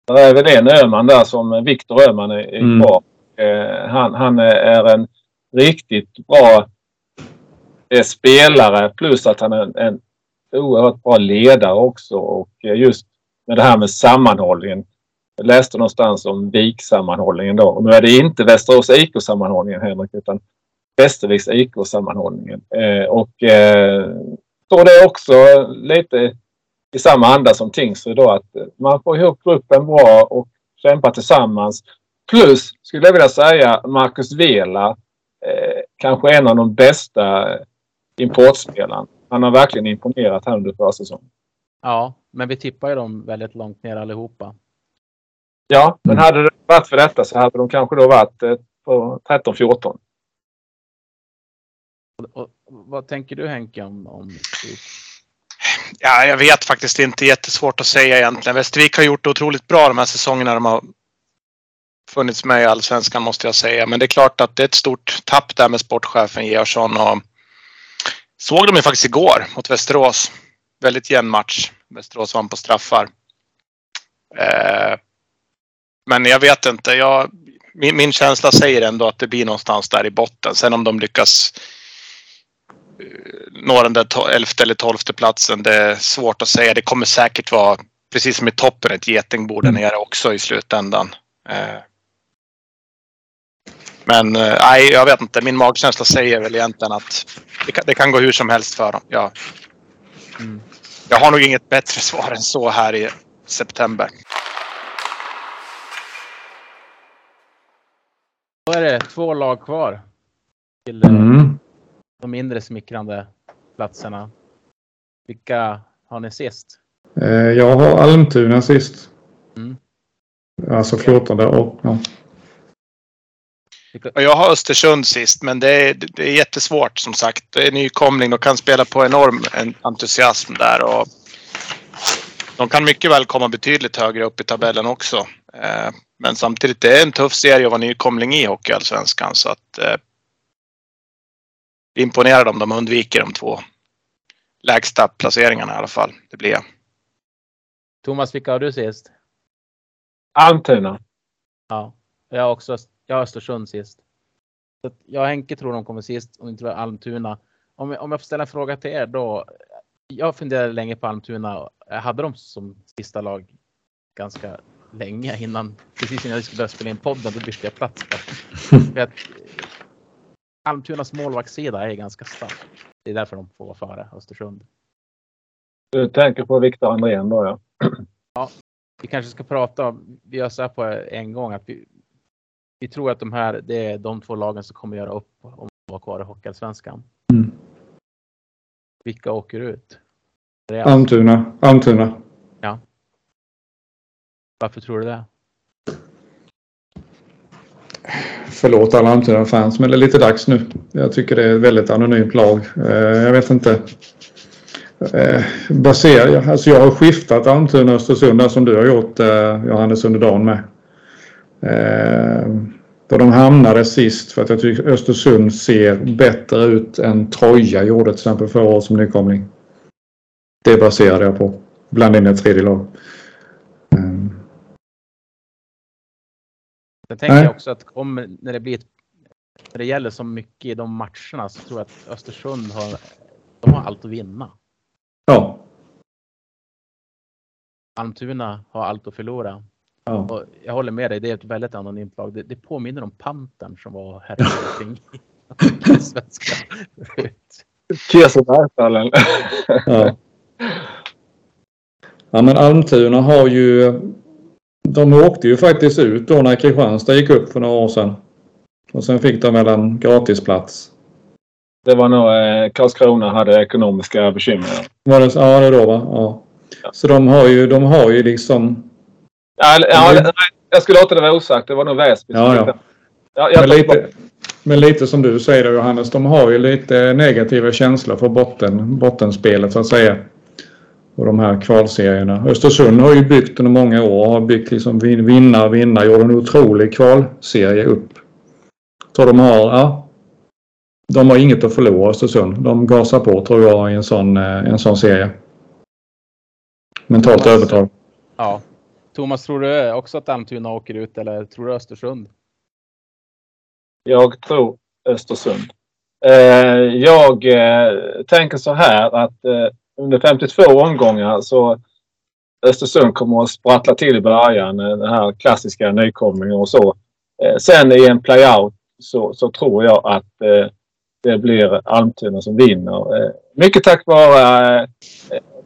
det är väl en Öhman där som Viktor Öhman är, är mm. kvar. Eh, Eh, han, han är en riktigt bra spelare plus att han är en, en oerhört bra ledare också. Och eh, just med det här med sammanhållningen. Jag läste någonstans om VIK-sammanhållningen då. Och nu är det inte Västerås IK-sammanhållningen Henrik utan Västerviks IK-sammanhållningen. Eh, och eh, så det är också lite i samma anda som Tingsryd då att man får ihop gruppen bra och kämpa tillsammans. Plus, skulle jag vilja säga, Marcus Vela. Eh, kanske en av de bästa importspelarna. Han har verkligen imponerat här under försäsongen. Ja, men vi tippar ju dem väldigt långt ner allihopa. Ja, men hade det varit för detta så hade de kanske då varit eh, på 13-14. vad tänker du Henke om, om Ja, jag vet faktiskt inte. Jättesvårt att säga egentligen. Västervik har gjort det otroligt bra de här säsongerna de har funnits med i Allsvenskan måste jag säga. Men det är klart att det är ett stort tapp där med sportchefen Georgsson. Och såg de ju faktiskt igår mot Västerås. Väldigt jämn match. Västerås vann på straffar. Eh, men jag vet inte. Jag, min, min, känsla säger ändå att det blir någonstans där i botten. Sen om de lyckas eh, nå den där elfte eller tolfte platsen. Det är svårt att säga. Det kommer säkert vara precis som i toppen ett getingbo där nere också i slutändan. Eh, men eh, nej, jag vet inte. Min magkänsla säger väl egentligen att det kan, det kan gå hur som helst för dem. Ja. Mm. Jag har nog inget bättre svar än så här i september. Då är det två lag kvar till eh, mm. de mindre smickrande platserna. Vilka har ni sist? Eh, jag har Almtuna sist. Mm. Alltså 14 och ja. Jag har Östersund sist, men det är, det är jättesvårt som sagt. Det är nykomling. De kan spela på enorm entusiasm där. Och de kan mycket väl komma betydligt högre upp i tabellen också. Eh, men samtidigt, det är en tuff serie att vara nykomling i Hockeyallsvenskan. Så att eh, imponerad om de undviker de två lägsta placeringarna i alla fall. Det blir jag. Thomas, vilka har du sist? Almtuna. Ja, jag har också jag har Östersund sist. Så jag och Henke tror de kommer sist och inte Almtuna. Om jag, om jag får ställa en fråga till er då. Jag funderade länge på Almtuna. Jag hade dem som sista lag ganska länge innan, precis innan vi skulle börja spela in podden, då bytte jag plats. (laughs) För att Almtunas målvaktssida är ganska stark. Det är därför de får vara före Östersund. Du tänker på Viktor Andrén då ja. Ja, vi kanske ska prata om, vi gör så här på en gång att vi, vi tror att de här, det är de två lagen som kommer göra upp om att vara kvar i Hockeyallsvenskan. Mm. Vilka åker ut? Alltså- Almtuna. Almtuna. Varför tror du det? Förlåt alla Almtuna-fans, men det är lite dags nu. Jag tycker det är ett väldigt anonymt lag. Eh, Jag vet inte. Eh, Baserar, alltså jag har skiftat Almtuna och Östersund som du har gjort eh, Johannes under dagen med. Eh, Då de hamnade sist för att jag tycker Östersund ser bättre ut än Troja gjorde till exempel förra året som nykomling. Det baserade jag på. Blanda in ett tredje lag. Eh, Sen tänker Nej. jag också att om, när det blir när det gäller så mycket i de matcherna så tror jag att Östersund har, de har allt att vinna. Ja. Almtuna har allt att förlora. Ja. Och jag håller med dig, det är ett väldigt anonymt lag. Det, det påminner om Pantern som var här kring i (laughs) svenska (laughs) Bergfallen. Ja. ja men Almtuna har ju de åkte ju faktiskt ut då när Kristianstad gick upp för några år sedan. Och sen fick de väl en gratisplats. Det var nog eh, Karlskrona hade ekonomiska bekymmer. Var det, ja, det då va? Ja. Så de har ju, de har ju liksom... Ja, ja, nej, jag skulle låta det vara osagt. Det var nog Väsby. som Ja, ja. ja jag Men lite, men lite som du säger då, Johannes, de har ju lite negativa känslor för botten, bottenspelet så att säga. Och de här kvalserierna. Östersund har ju byggt under många år. Har byggt liksom vin- vinna, vinna. Gjorde en otrolig kvalserie upp. Så de har, ja. De har inget att förlora Östersund. De gasar på tror jag i en sån, eh, en sån serie. Mentalt övertag. Ja. Thomas, tror du också att Almtuna åker ut eller tror du Östersund? Jag tror Östersund. Eh, jag eh, tänker så här att eh, under 52 omgångar så Östersund kommer att sprattla till i början. Eh, den här klassiska nykomlingen och så. Eh, sen i en playout så, så tror jag att eh, det blir Almtuna som vinner. Eh, mycket tack vare eh,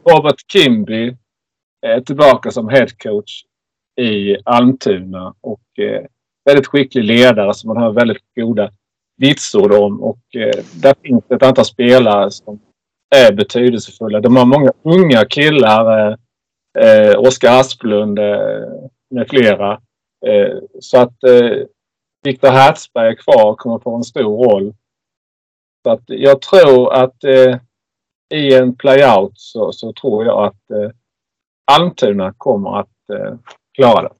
Robert Kimby Eh, tillbaka som headcoach i Almtuna och eh, väldigt skicklig ledare som man har väldigt goda vitsord om. Och eh, där finns ett antal spelare som är betydelsefulla. De har många unga killar. Eh, eh, Oskar Asplund eh, med flera. Eh, så att eh, Viktor Hertzberg är kvar och kommer få en stor roll. Så att jag tror att eh, i en playout så, så tror jag att eh, Almtuna kommer att eh, klara det.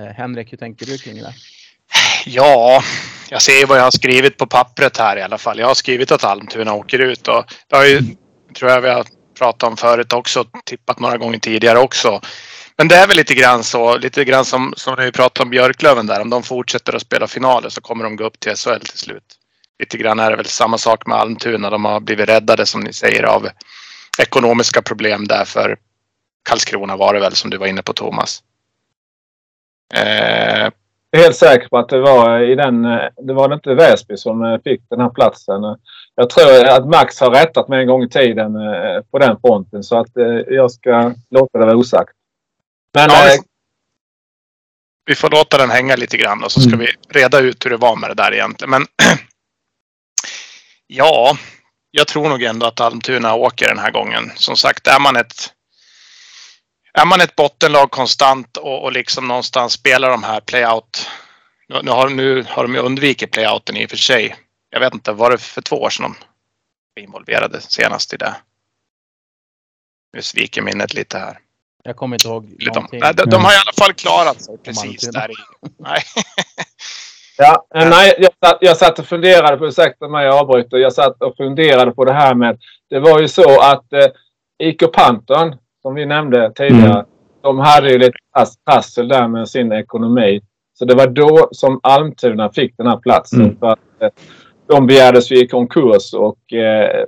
Eh, Henrik, hur tänker du kring det? Ja, jag ser vad jag har skrivit på pappret här i alla fall. Jag har skrivit att Almtuna åker ut och det har ju, tror jag vi har pratat om förut också, tippat några gånger tidigare också. Men det är väl lite grann så, lite grann som, som vi pratade om Björklöven där. Om de fortsätter att spela finaler så kommer de gå upp till SHL till slut. Lite grann är det väl samma sak med Almtuna. De har blivit räddade som ni säger av ekonomiska problem där för Karlskrona var det väl som du var inne på Thomas. Eh, Jag är helt säker på att det var i den... eh, Det var inte Väsby som eh, fick den här platsen. Jag tror att Max har rättat mig en gång i tiden eh, på den fronten. Så att jag ska låta det vara osagt. Men Ja, vi får låta den hänga lite grann och så ska Mm. vi reda ut hur det var med det där egentligen. Men (clears throat) ja, jag tror nog ändå att Almtuna åker den här gången. Som sagt, är man ett är man ett bottenlag konstant och, och liksom någonstans spelar de här playout. Nu, nu, har, nu har de ju undvikit playouten i och för sig. Jag vet inte, var det för två år sedan de var involverade senast i det? Nu sviker minnet lite här. Jag kommer inte ihåg De, någonting. nej, de, de har i alla fall klarat sig precis där i. Nej. (laughs) Ja, eh, nej, jag, satt, jag satt och funderade på, ursäkta mig jag avbryter, jag satt och funderade på det här med, det var ju så att eh, IK Panton, som vi nämnde tidigare, Mm. de hade ju lite trass- trassel där med sin ekonomi. Så det var då som Almtuna fick den här platsen. Mm. För att, eh, de begärdes ju i konkurs och eh,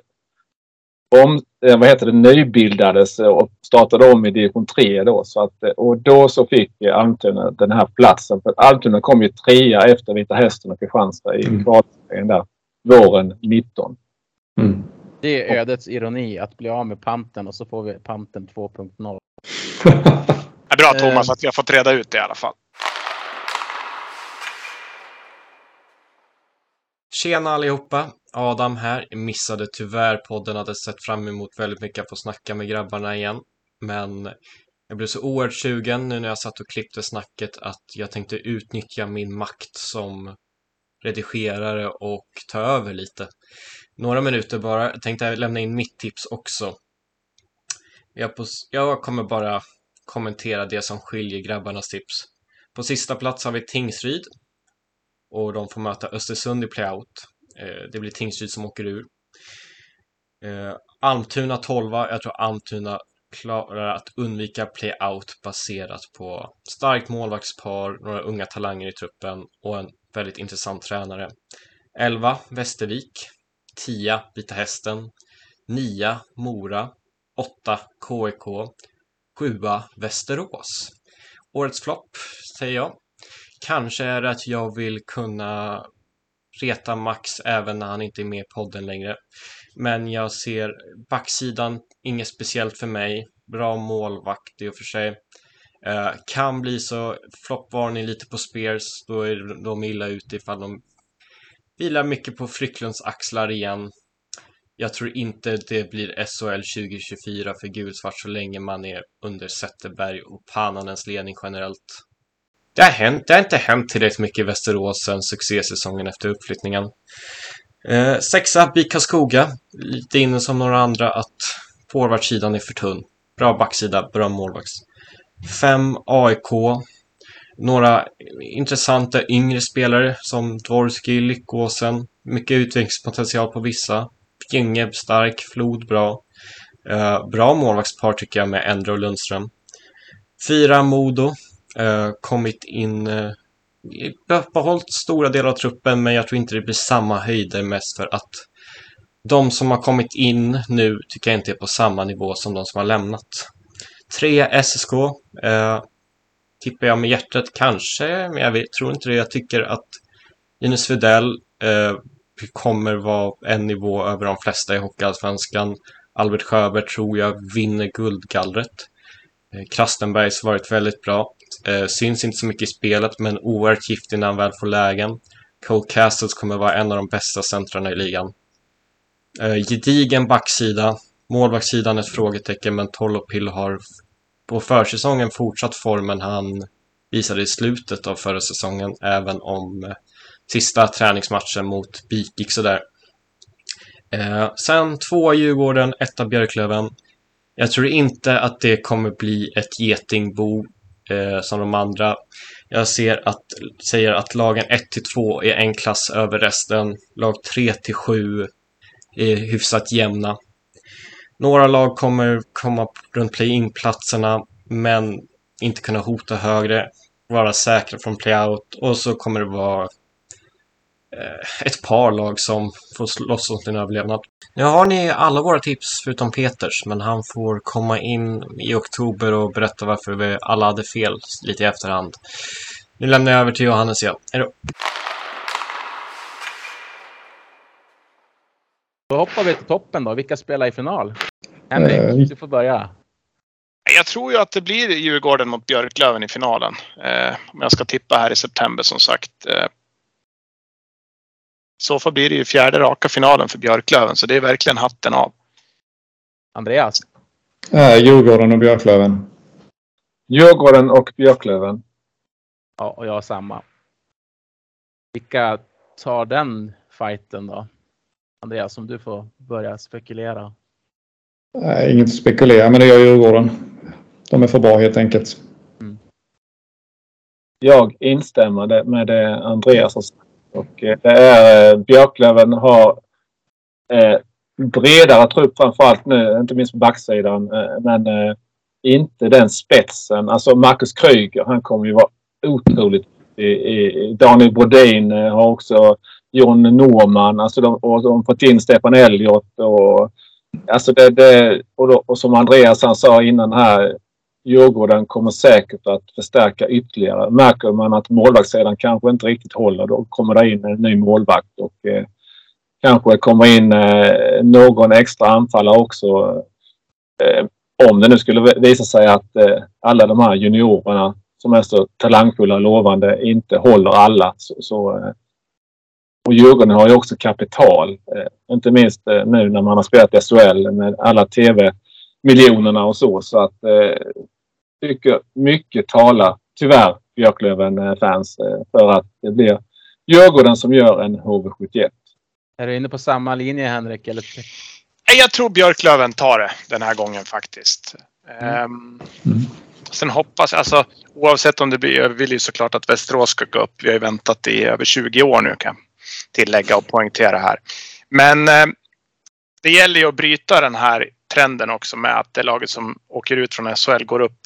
om, eh, vad heter det, nybildades och startade om i division 3 då. Så att, eh, och då så fick eh, Almtuna den här platsen. För Almtuna kom ju trea efter Vita Hästen och Kristianstad i Mm. kvalserien där våren 19. Mm. Det är ödets ironi att bli av med panten och så får vi panten 2.0. Det är bra Eh. Thomas att vi har fått reda ut det i alla fall. Tjena allihopa! Adam här. Jag missade tyvärr podden, hade sett fram emot väldigt mycket att få snacka med grabbarna igen. Men jag blev så oerhört sugen nu när jag satt och klippte snacket att jag tänkte utnyttja min makt som redigerare och ta över lite. Några minuter bara. Jag tänkte lämna in mitt tips också. Jag, på, jag kommer bara kommentera det som skiljer grabbarnas tips. På sista plats har vi Tingsryd och de får möta Östersund i playout. Eh, det blir Tingsryd som åker ur. Eh, Almtuna 12. Jag tror Almtuna klarar att undvika playout baserat på starkt målvaktspar, några unga talanger i truppen och en väldigt intressant tränare. 11. Västervik. 10. Vita Hästen. 9. Mora. 8. KIK. 7. Västerås. Årets flopp, säger jag. Kanske är det att jag vill kunna reta Max även när han inte är med i podden längre. Men jag ser backsidan, inget speciellt för mig. Bra målvakt i och för sig. Eh, kan bli så floppvarning lite på Spears. Då är de illa ute ifall de vilar mycket på Frycklunds axlar igen. Jag tror inte det blir SHL 2024 för gulsvart så länge man är under Zetterberg och Pananens ledning generellt. Det har, hänt, det har inte hänt tillräckligt mycket i Västerås sen succésäsongen efter uppflyttningen. Eh, sexa, BIK Karlskoga. Lite inne som några andra att forwardsidan är för tunn. Bra backsida, bra målvakts. Fem, AIK. Några intressanta yngre spelare som Dvorski, Lyckåsen. Mycket utvecklingspotential på vissa. Gänge stark, Flod bra. Eh, bra målvaktspar tycker jag med Endre och Lundström. Fyra, Modo. Eh, kommit in, eh, behållit stora delar av truppen men jag tror inte det blir samma höjder mest för att de som har kommit in nu tycker jag inte är på samma nivå som de som har lämnat. Tre SSK. Eh, tippar jag med hjärtat kanske, men jag vet, tror inte det. Jag tycker att Ines Widell eh, kommer vara en nivå över de flesta i Hockeyallsvenskan. Albert Sjöberg tror jag vinner guldgallret. Eh, Krastenbergs varit väldigt bra. Eh, syns inte så mycket i spelet, men oerhört giftig när han väl får lägen. Cole Castles kommer vara en av de bästa centrarna i ligan. Eh, gedigen backsida. Målvaktssidan ett frågetecken, men Tolopil har på försäsongen fortsatt formen han visade i slutet av förra säsongen, även om eh, sista träningsmatchen mot BIK gick sådär. Eh, sen två Djurgården, etta Björklöven. Jag tror inte att det kommer bli ett getingbo eh, som de andra. Jag ser att, säger att lagen 1-2 är en klass över resten. Lag 3-7 är hyfsat jämna. Några lag kommer komma runt play-in-platserna men inte kunna hota högre, vara säkra från playout och så kommer det vara eh, ett par lag som får slåss om sin överlevnad. Nu har ni alla våra tips förutom Peters, men han får komma in i oktober och berätta varför vi alla hade fel lite i efterhand. Nu lämnar jag över till Johannes igen. Hej då! Då hoppar vi till toppen då. Vilka spelar i final? Henrik, Eh, du får börja. Jag tror ju att det blir Djurgården mot Björklöven i finalen. Eh, om jag ska tippa här i september som sagt. Eh, så fall blir det ju fjärde raka finalen för Björklöven så det är verkligen hatten av. Andreas? Äh, Djurgården och Björklöven. Djurgården och Björklöven. Ja, och jag har samma. Vilka tar den fighten då? Andreas, om du får börja spekulera. Äh, inget att spekulera, men det gör Djurgården. De är för bra helt enkelt. Jag instämmer med det Andreas har sagt. Och eh, det är, eh, Björklöven har eh, bredare trupp framförallt nu, inte minst på backsidan. Eh, men eh, inte den spetsen. Alltså Marcus Kryger, han kommer ju vara otroligt i, i, Daniel Brodin eh, har också John Norman. Alltså de, och de har fått in Stefan Elliot och alltså det, det och, då, och som Andreas han sa innan här. Djurgården kommer säkert att förstärka ytterligare. Märker man att målvaktssidan kanske inte riktigt håller då kommer det in en ny målvakt och eh, kanske kommer in eh, någon extra anfallare också. Eh, om det nu skulle visa sig att eh, alla de här juniorerna som är så talangfulla och lovande inte håller alla. Så, så eh, och Djurgården har ju också kapital. Eh, inte minst eh, nu när man har spelat i SHL med alla tv-miljonerna och så. Så att eh, tycker mycket talar, tyvärr, Björklöven-fans eh, för att det blir Djurgården som gör en HV71. Är du inne på samma linje Henrik? Eller? Jag tror Björklöven tar det den här gången faktiskt. Mm. Um, sen hoppas jag, alltså oavsett om det blir, jag vill ju såklart att Västerås ska gå upp. Vi har ju väntat i över 20 år nu kan tillägga och poängtera här. Men eh, det gäller ju att bryta den här trenden också med att det laget som åker ut från SHL går upp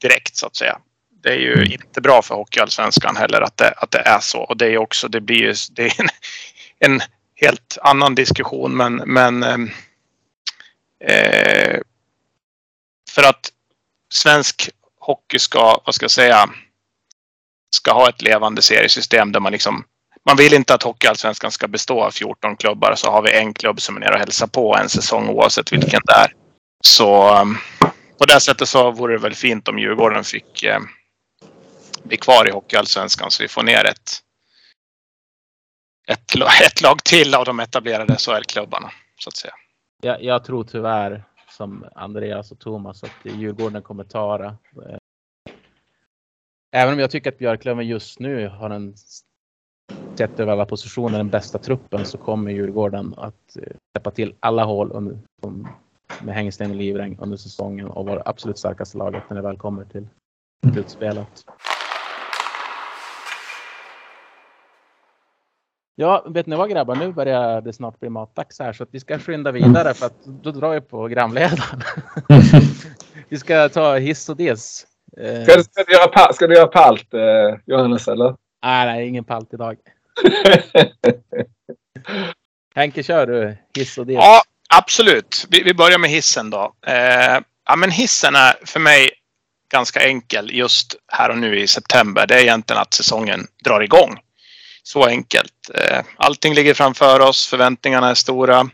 direkt så att säga. Det är ju inte bra för Hockeyallsvenskan heller att det, att det är så. Och det är också, det blir ju, det är en, en helt annan diskussion men, men ehm, eh, för att svensk hockey ska, vad ska jag säga, ska ha ett levande seriesystem där man liksom man vill inte att Hockeyallsvenskan ska bestå av 14 klubbar så har vi en klubb som är nere och hälsar på en säsong oavsett vilken det är. Så ehm, på det sättet så vore det väl fint om Djurgården fick eh, bli kvar i Hockeyallsvenskan så vi får ner ett, ett, (laughs) ett lag till av de etablerade SHL-klubbarna. Så att säga. Jag, jag, tror tyvärr som Andreas och Thomas att Djurgården kommer ta det. Även om jag tycker att Björklöven just nu har en sett över alla positioner den bästa truppen så kommer Djurgården att täppa till alla hål under, med Hängsten och Livräng under säsongen och vara absolut starkaste laget när det väl kommer till slutspelet. Ja, vet ni vad grabbar? Nu börjar det snart bli matdags här så att vi ska skynda vidare för att då drar vi på gramledaren. (laughs) vi ska ta hiss och diss. Ska du, ska du göra, ska du göra palt, eh, Johannes? Eller? Nej, nej, ingen palt idag. (laughs) Henke, kör du hiss och diss? Ja, absolut. Vi, vi börjar med hissen då. Eh, ja, men hissen är för mig ganska enkel just här och nu i september. Det är egentligen att säsongen drar igång. Så enkelt. Eh, allting ligger framför oss. Förväntningarna är stora.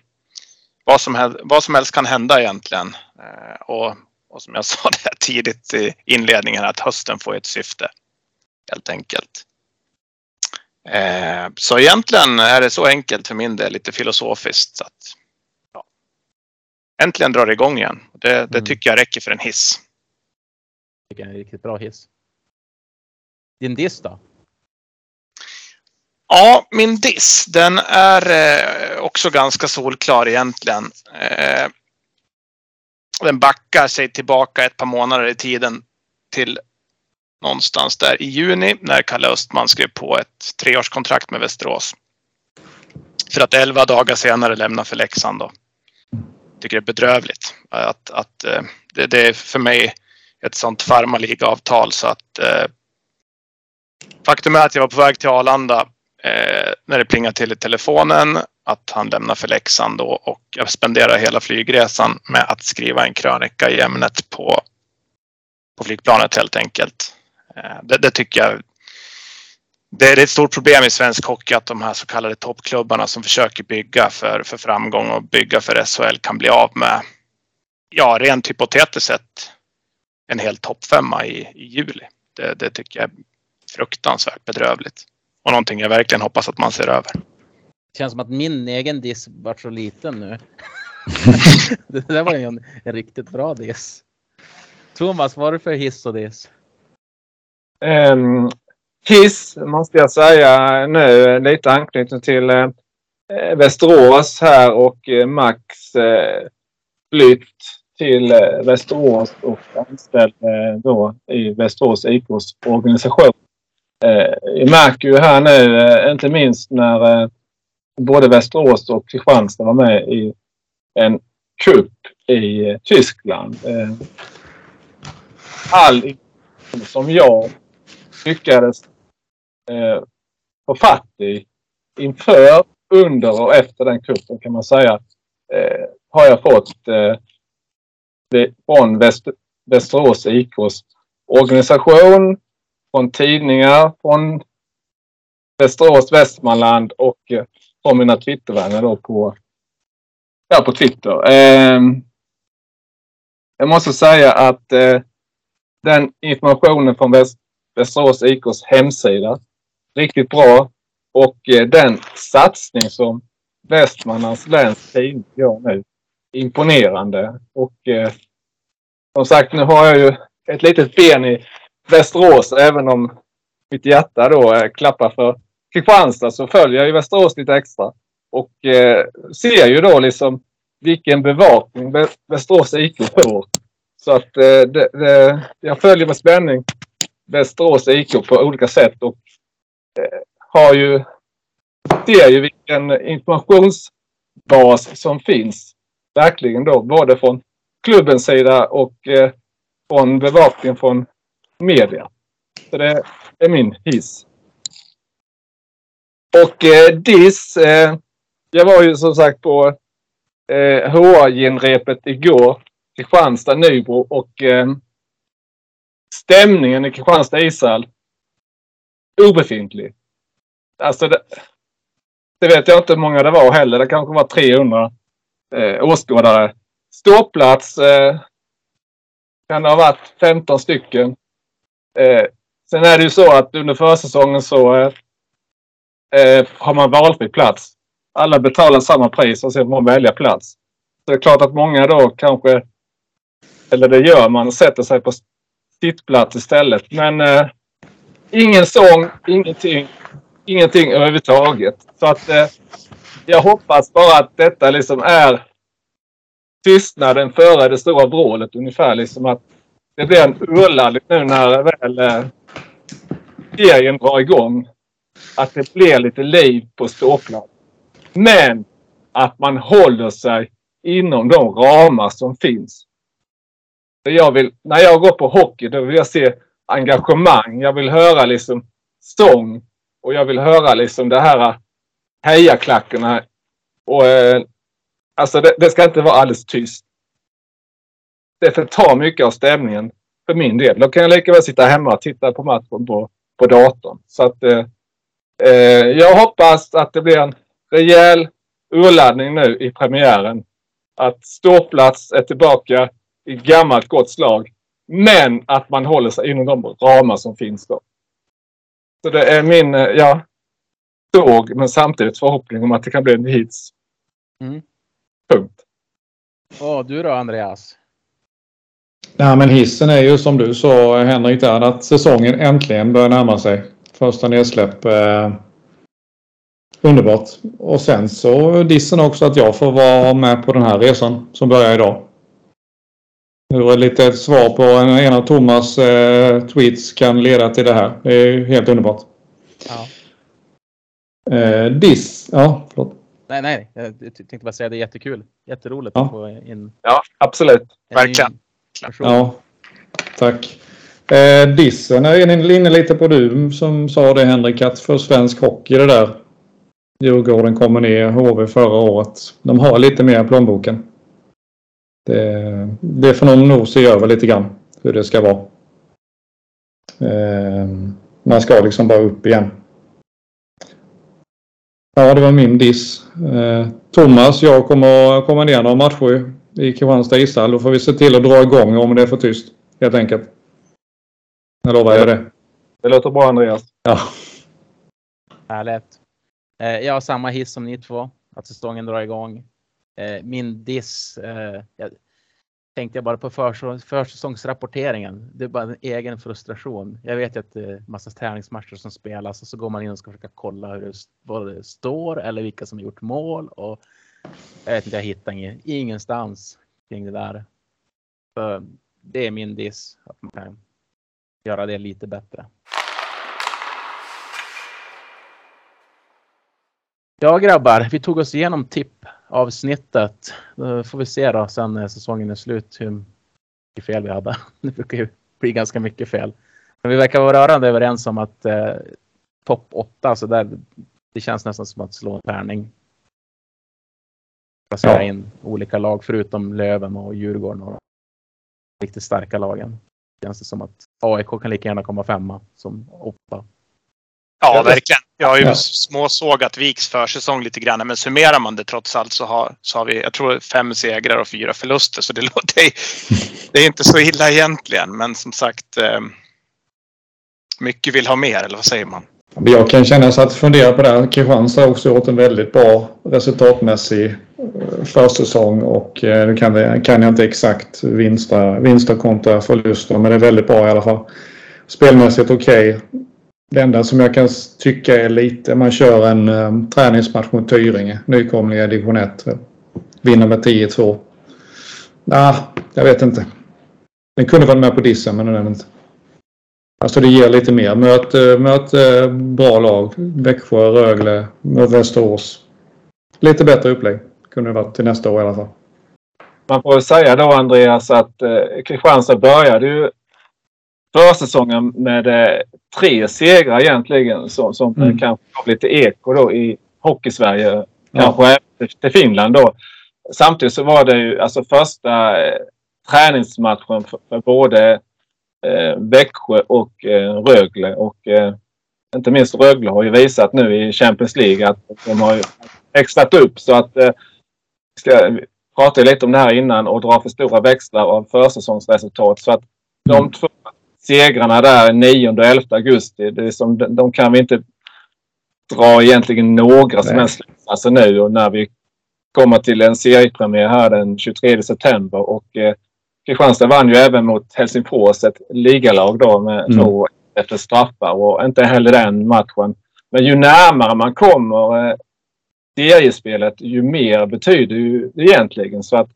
Vad som, helst, vad som helst kan hända egentligen. Eh, och, och som jag (laughs) sa det tidigt i inledningen att hösten får ett syfte. Helt enkelt. Eh, så egentligen är det så enkelt för min del, lite filosofiskt. Så att, ja. Äntligen drar det igång igen. Det, det mm. tycker jag räcker för en hiss. Det är en riktigt bra hiss. Din diss då? Ja, min diss den är eh, också ganska solklar egentligen. Eh, den backar sig tillbaka ett par månader i tiden till någonstans där i juni när Kalle Östman skrev på ett treårskontrakt med Västerås. För att elva dagar senare lämna för Leksand då. Tycker det är bedrövligt att, att eh, det, det är för mig ett sånt farmarligaavtal så att eh, faktum är att jag var på väg till Arlanda eh, när det plingade till i telefonen att han lämnar för Leksand då och jag spenderar hela flygresan med att skriva en krönika i ämnet på, på flygplanet helt enkelt. Eh, det, det, tycker jag det är ett stort problem i svensk hockey att de här så kallade toppklubbarna som försöker bygga för, för framgång och bygga för SHL kan bli av med, ja rent hypotetiskt sett, en hel toppfemma i, i juli. Det, det, tycker jag är fruktansvärt bedrövligt. Och någonting jag verkligen hoppas att man ser över. Det känns som att min egen diss vart så liten nu. (laughs) det där var ju en, en riktigt bra diss. Thomas, vad är det för hiss och diss? Um, Kiss måste jag säga nu. Lite anknytning till eh, Västerås här och eh, Max eh, flytt till eh, Västerås och anställd eh, då i Västerås IKs organisation. Eh, vi märker ju här nu, eh, inte minst när eh, både Västerås och Kristianstad var med i en cup i eh, Tyskland. Eh, all som jag lyckades eh, få fatt i inför, under och efter den kuppen kan man säga. Eh, har jag fått eh, från Väst, Västerås IKs organisation, från tidningar, från Västerås, Västmanland och eh, från mina Twittervänner då på, ja, på Twitter. Eh, jag måste säga att eh, den informationen från Väst, Västerås IKs hemsida, riktigt bra. Och eh, den satsning som Västmanlands läns tidning gör nu, imponerande. Och eh, som sagt, nu har jag ju ett litet ben i Västerås, även om mitt hjärta då eh, klappar för Kristianstad så följer jag ju Västerås lite extra. Och eh, ser ju då liksom vilken bevakning Västerås IK får. Så att eh, det, det, jag följer med spänning Västerås IK på olika sätt och eh, har ju, ser ju vilken informationsbas som finns. Verkligen då, både från klubbens sida och eh, från bevakningen från media. Så det är min hiss. Och eh, DIS. Eh, jag var ju som sagt på eh, HA-genrepet igår. Kristianstad, Nybro och eh, stämningen i Kristianstad ishall obefintlig. Alltså det, det, vet jag inte hur många det var heller. Det kanske var 300 eh, åskådare. Ståplats eh, kan det ha varit 15 stycken. Eh, sen är det ju så att under försäsongen så eh, eh, har man valfri plats. Alla betalar samma pris och sen får man välja plats. Så det är klart att många då kanske, eller det gör man, sätter sig på sittplats istället. Men eh, ingen sång, ingenting, ingenting överhuvudtaget. Så att eh, jag hoppas bara att detta liksom är tystnaden före det stora brålet ungefär. Liksom att det blir en urladdning nu när väl eh, serien drar igång att det blir lite liv på ståplats. Men att man håller sig inom de ramar som finns. Jag vill, när jag går på hockey då vill jag se engagemang. Jag vill höra liksom sång. Och jag vill höra liksom det här hejaklackorna. Och, eh, alltså det, det, ska inte vara alldeles tyst. Det förtar mycket av stämningen för min del. Då kan jag lika väl sitta hemma och titta på matchen på, på datorn. Så att eh, Eh, jag hoppas att det blir en rejäl urladdning nu i premiären. Att ståplats är tillbaka gammalt gott slag. Men att man håller sig inom de ramar som finns då. Så det är min, eh, ja, såg men samtidigt förhoppning om att det kan bli en hits. Mm. Punkt. Och du då Andreas? Nej men hissen är ju som du sa Henrik där att säsongen äntligen börjar närma sig första nedsläpp. Eh, underbart. Och sen så dissen också att jag får vara med på den här resan som börjar idag. Hur lite svar på en, en av Thomas eh, tweets kan leda till det här. Det är helt underbart. Ja. Eh, diss. Ja, förlåt. Nej, nej. Jag tänkte bara säga det är jättekul. Jätteroligt ja. att få in. Ja, absolut. Verkligen. Ja, tack. Eh, dissen är inne lite på du som sa det Henrik att för svensk hockey det där. Djurgården kommer ner, HV förra året. De har lite mer i plånboken. Det, det får de nog se över lite grann hur det ska vara. Eh, man ska liksom bara upp igen. Ja, det var min diss. Eh, Thomas, jag kommer komma ner några matcher i Kristianstad ishall. Då får vi se till att dra igång om det är för tyst. Helt enkelt. Jag lovar jag det. Det låter bra Andreas. Ja. Härligt. Eh, jag har samma hiss som ni två. Att säsongen drar igång. Eh, min diss. Eh, jag tänkte jag bara på försäsongsrapporteringen. Det är bara en egen frustration. Jag vet ju att det är massa träningsmatcher som spelas och så går man in och ska försöka kolla hur det, vad det står eller vilka som har gjort mål. Och jag vet inte, jag hittar ingen, ingenstans kring det där. Så det är min diss. Att man kan göra det lite bättre. Ja grabbar, vi tog oss igenom tipp tippavsnittet. Då får vi se då sen när säsongen är slut hur mycket fel vi hade. (laughs) Det brukar ju bli ganska mycket fel. Men vi verkar vara rörande överens om att eh, topp 8, så där, det känns nästan som att slå en tärning. placera Ja. in olika lag förutom Löven och Djurgården och de riktigt starka lagen. Känns det som att AIK kan lika gärna komma femma som åtta. Ja, verkligen. Jag har ju Ja. småsågat Viks försäsong lite grann, men summerar man det trots allt så har, så har vi, jag tror, fem segrar och fyra förluster. Så det, (laughs) låter, det är inte så illa egentligen, men som sagt, eh, mycket vill ha mer, eller vad säger man? Jag kan känna så att fundera på det. här. Kristianstad har också gjort en väldigt bra resultatmässig eh, försäsong och eh, nu kan, kan jag inte exakt vinster, vinster kontra förluster men det är väldigt bra i alla fall. Spelmässigt okej. Det enda som jag kan tycka är lite, man kör en um, träningsmatch mot Tyringe, Nykomlingar i division 1. Vinner med 10-2. Nah, jag vet inte. Den kunde varit med på dissen men den är inte. Alltså det ger lite mer. Möt, eh, möt eh, bra lag. Växjö, Rögle, möt Västerås. Lite bättre upplägg. Kunde det varit till nästa år i alla fall. Man får väl säga då Andreas att eh, Kristianstad började ju försäsongen med eh, tre segrar egentligen som, som Mm. kanske gav lite eko då i Hockeysverige. Ja. Kanske även till- Finland då. Samtidigt så var det ju alltså första eh, träningsmatchen för, för både eh, Växjö och eh, Rögle. Och eh, inte minst Rögle har ju visat nu i Champions League att de har extrat upp så att eh, ska, vi pratade lite om det här innan och dra för stora växlar av försäsongsresultat. Så att de två segrarna där 9 och 11 augusti, det är som, de, de kan vi inte dra egentligen några som helst slutsatser nu och när vi kommer till en seriepremiär här den 23 september. Och eh, Kristianstad vann ju även mot Helsingfors, ett ligalag då med Mm. två efter straffar och inte heller den matchen. Men ju närmare man kommer eh, seriespelet, ju mer betyder ju egentligen. Så att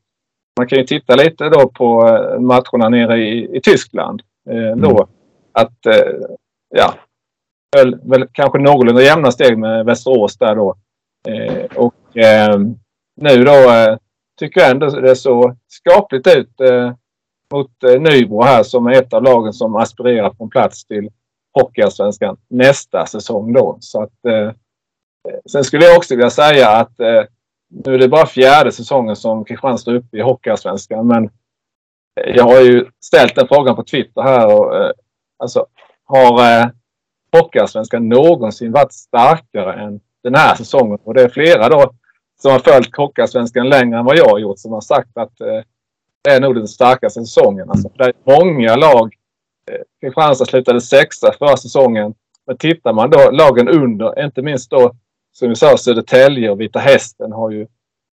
man kan ju titta lite då på eh, matcherna nere i, i Tyskland. Eh, då. Att, eh, ja, väl, väl kanske någorlunda jämna steg med Västerås där då. Eh, och nu då tycker jag ändå det så skapligt ut mot eh, Nybro här som är ett av lagen som aspirerar på en plats till Hockeyallsvenskan nästa säsong då. Så att, eh, sen skulle jag också vilja säga att eh, nu är det bara fjärde säsongen som Kristianstad är uppe i Hockeyallsvenskan. Men jag har ju ställt den frågan på Twitter här. Och, eh, alltså, har eh, Hockeyallsvenskan någonsin varit starkare än den här säsongen? Och det är flera då som har följt Hockeyallsvenskan längre än vad jag har gjort som har sagt att eh, det är nog den starkaste säsongen. Alltså, det är många lag. Eh, Kristianstad slutade sexa förra säsongen. Men tittar man då lagen under, inte minst då som vi sa Södertälje och Vita Hästen har ju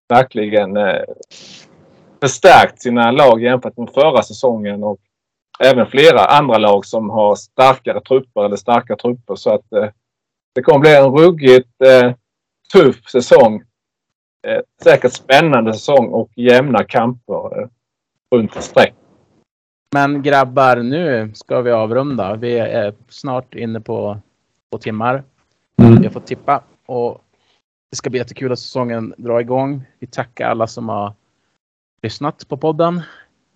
verkligen eh, förstärkt sina lag jämfört med förra säsongen. Och även flera andra lag som har starkare trupper eller starka trupper. Så att eh, det kommer bli en ruggigt eh, tuff säsong. Eh, säkert spännande säsong och jämna kamper eh, runt streck. Men grabbar, nu ska vi avrunda. Vi är snart inne på två timmar. Mm. Vi har fått tippa och det ska bli jättekul att säsongen drar igång. Vi tackar alla som har lyssnat på podden.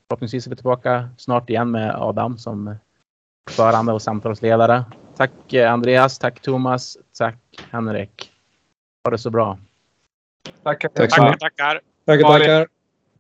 Förhoppningsvis är vi tillbaka snart igen med Adam som förande och samtalsledare. Tack eh, Andreas, tack Thomas, tack Henrik. Ha det så bra. Tack, Tack så mycket. Tackar, tackar. Tackar, tackar.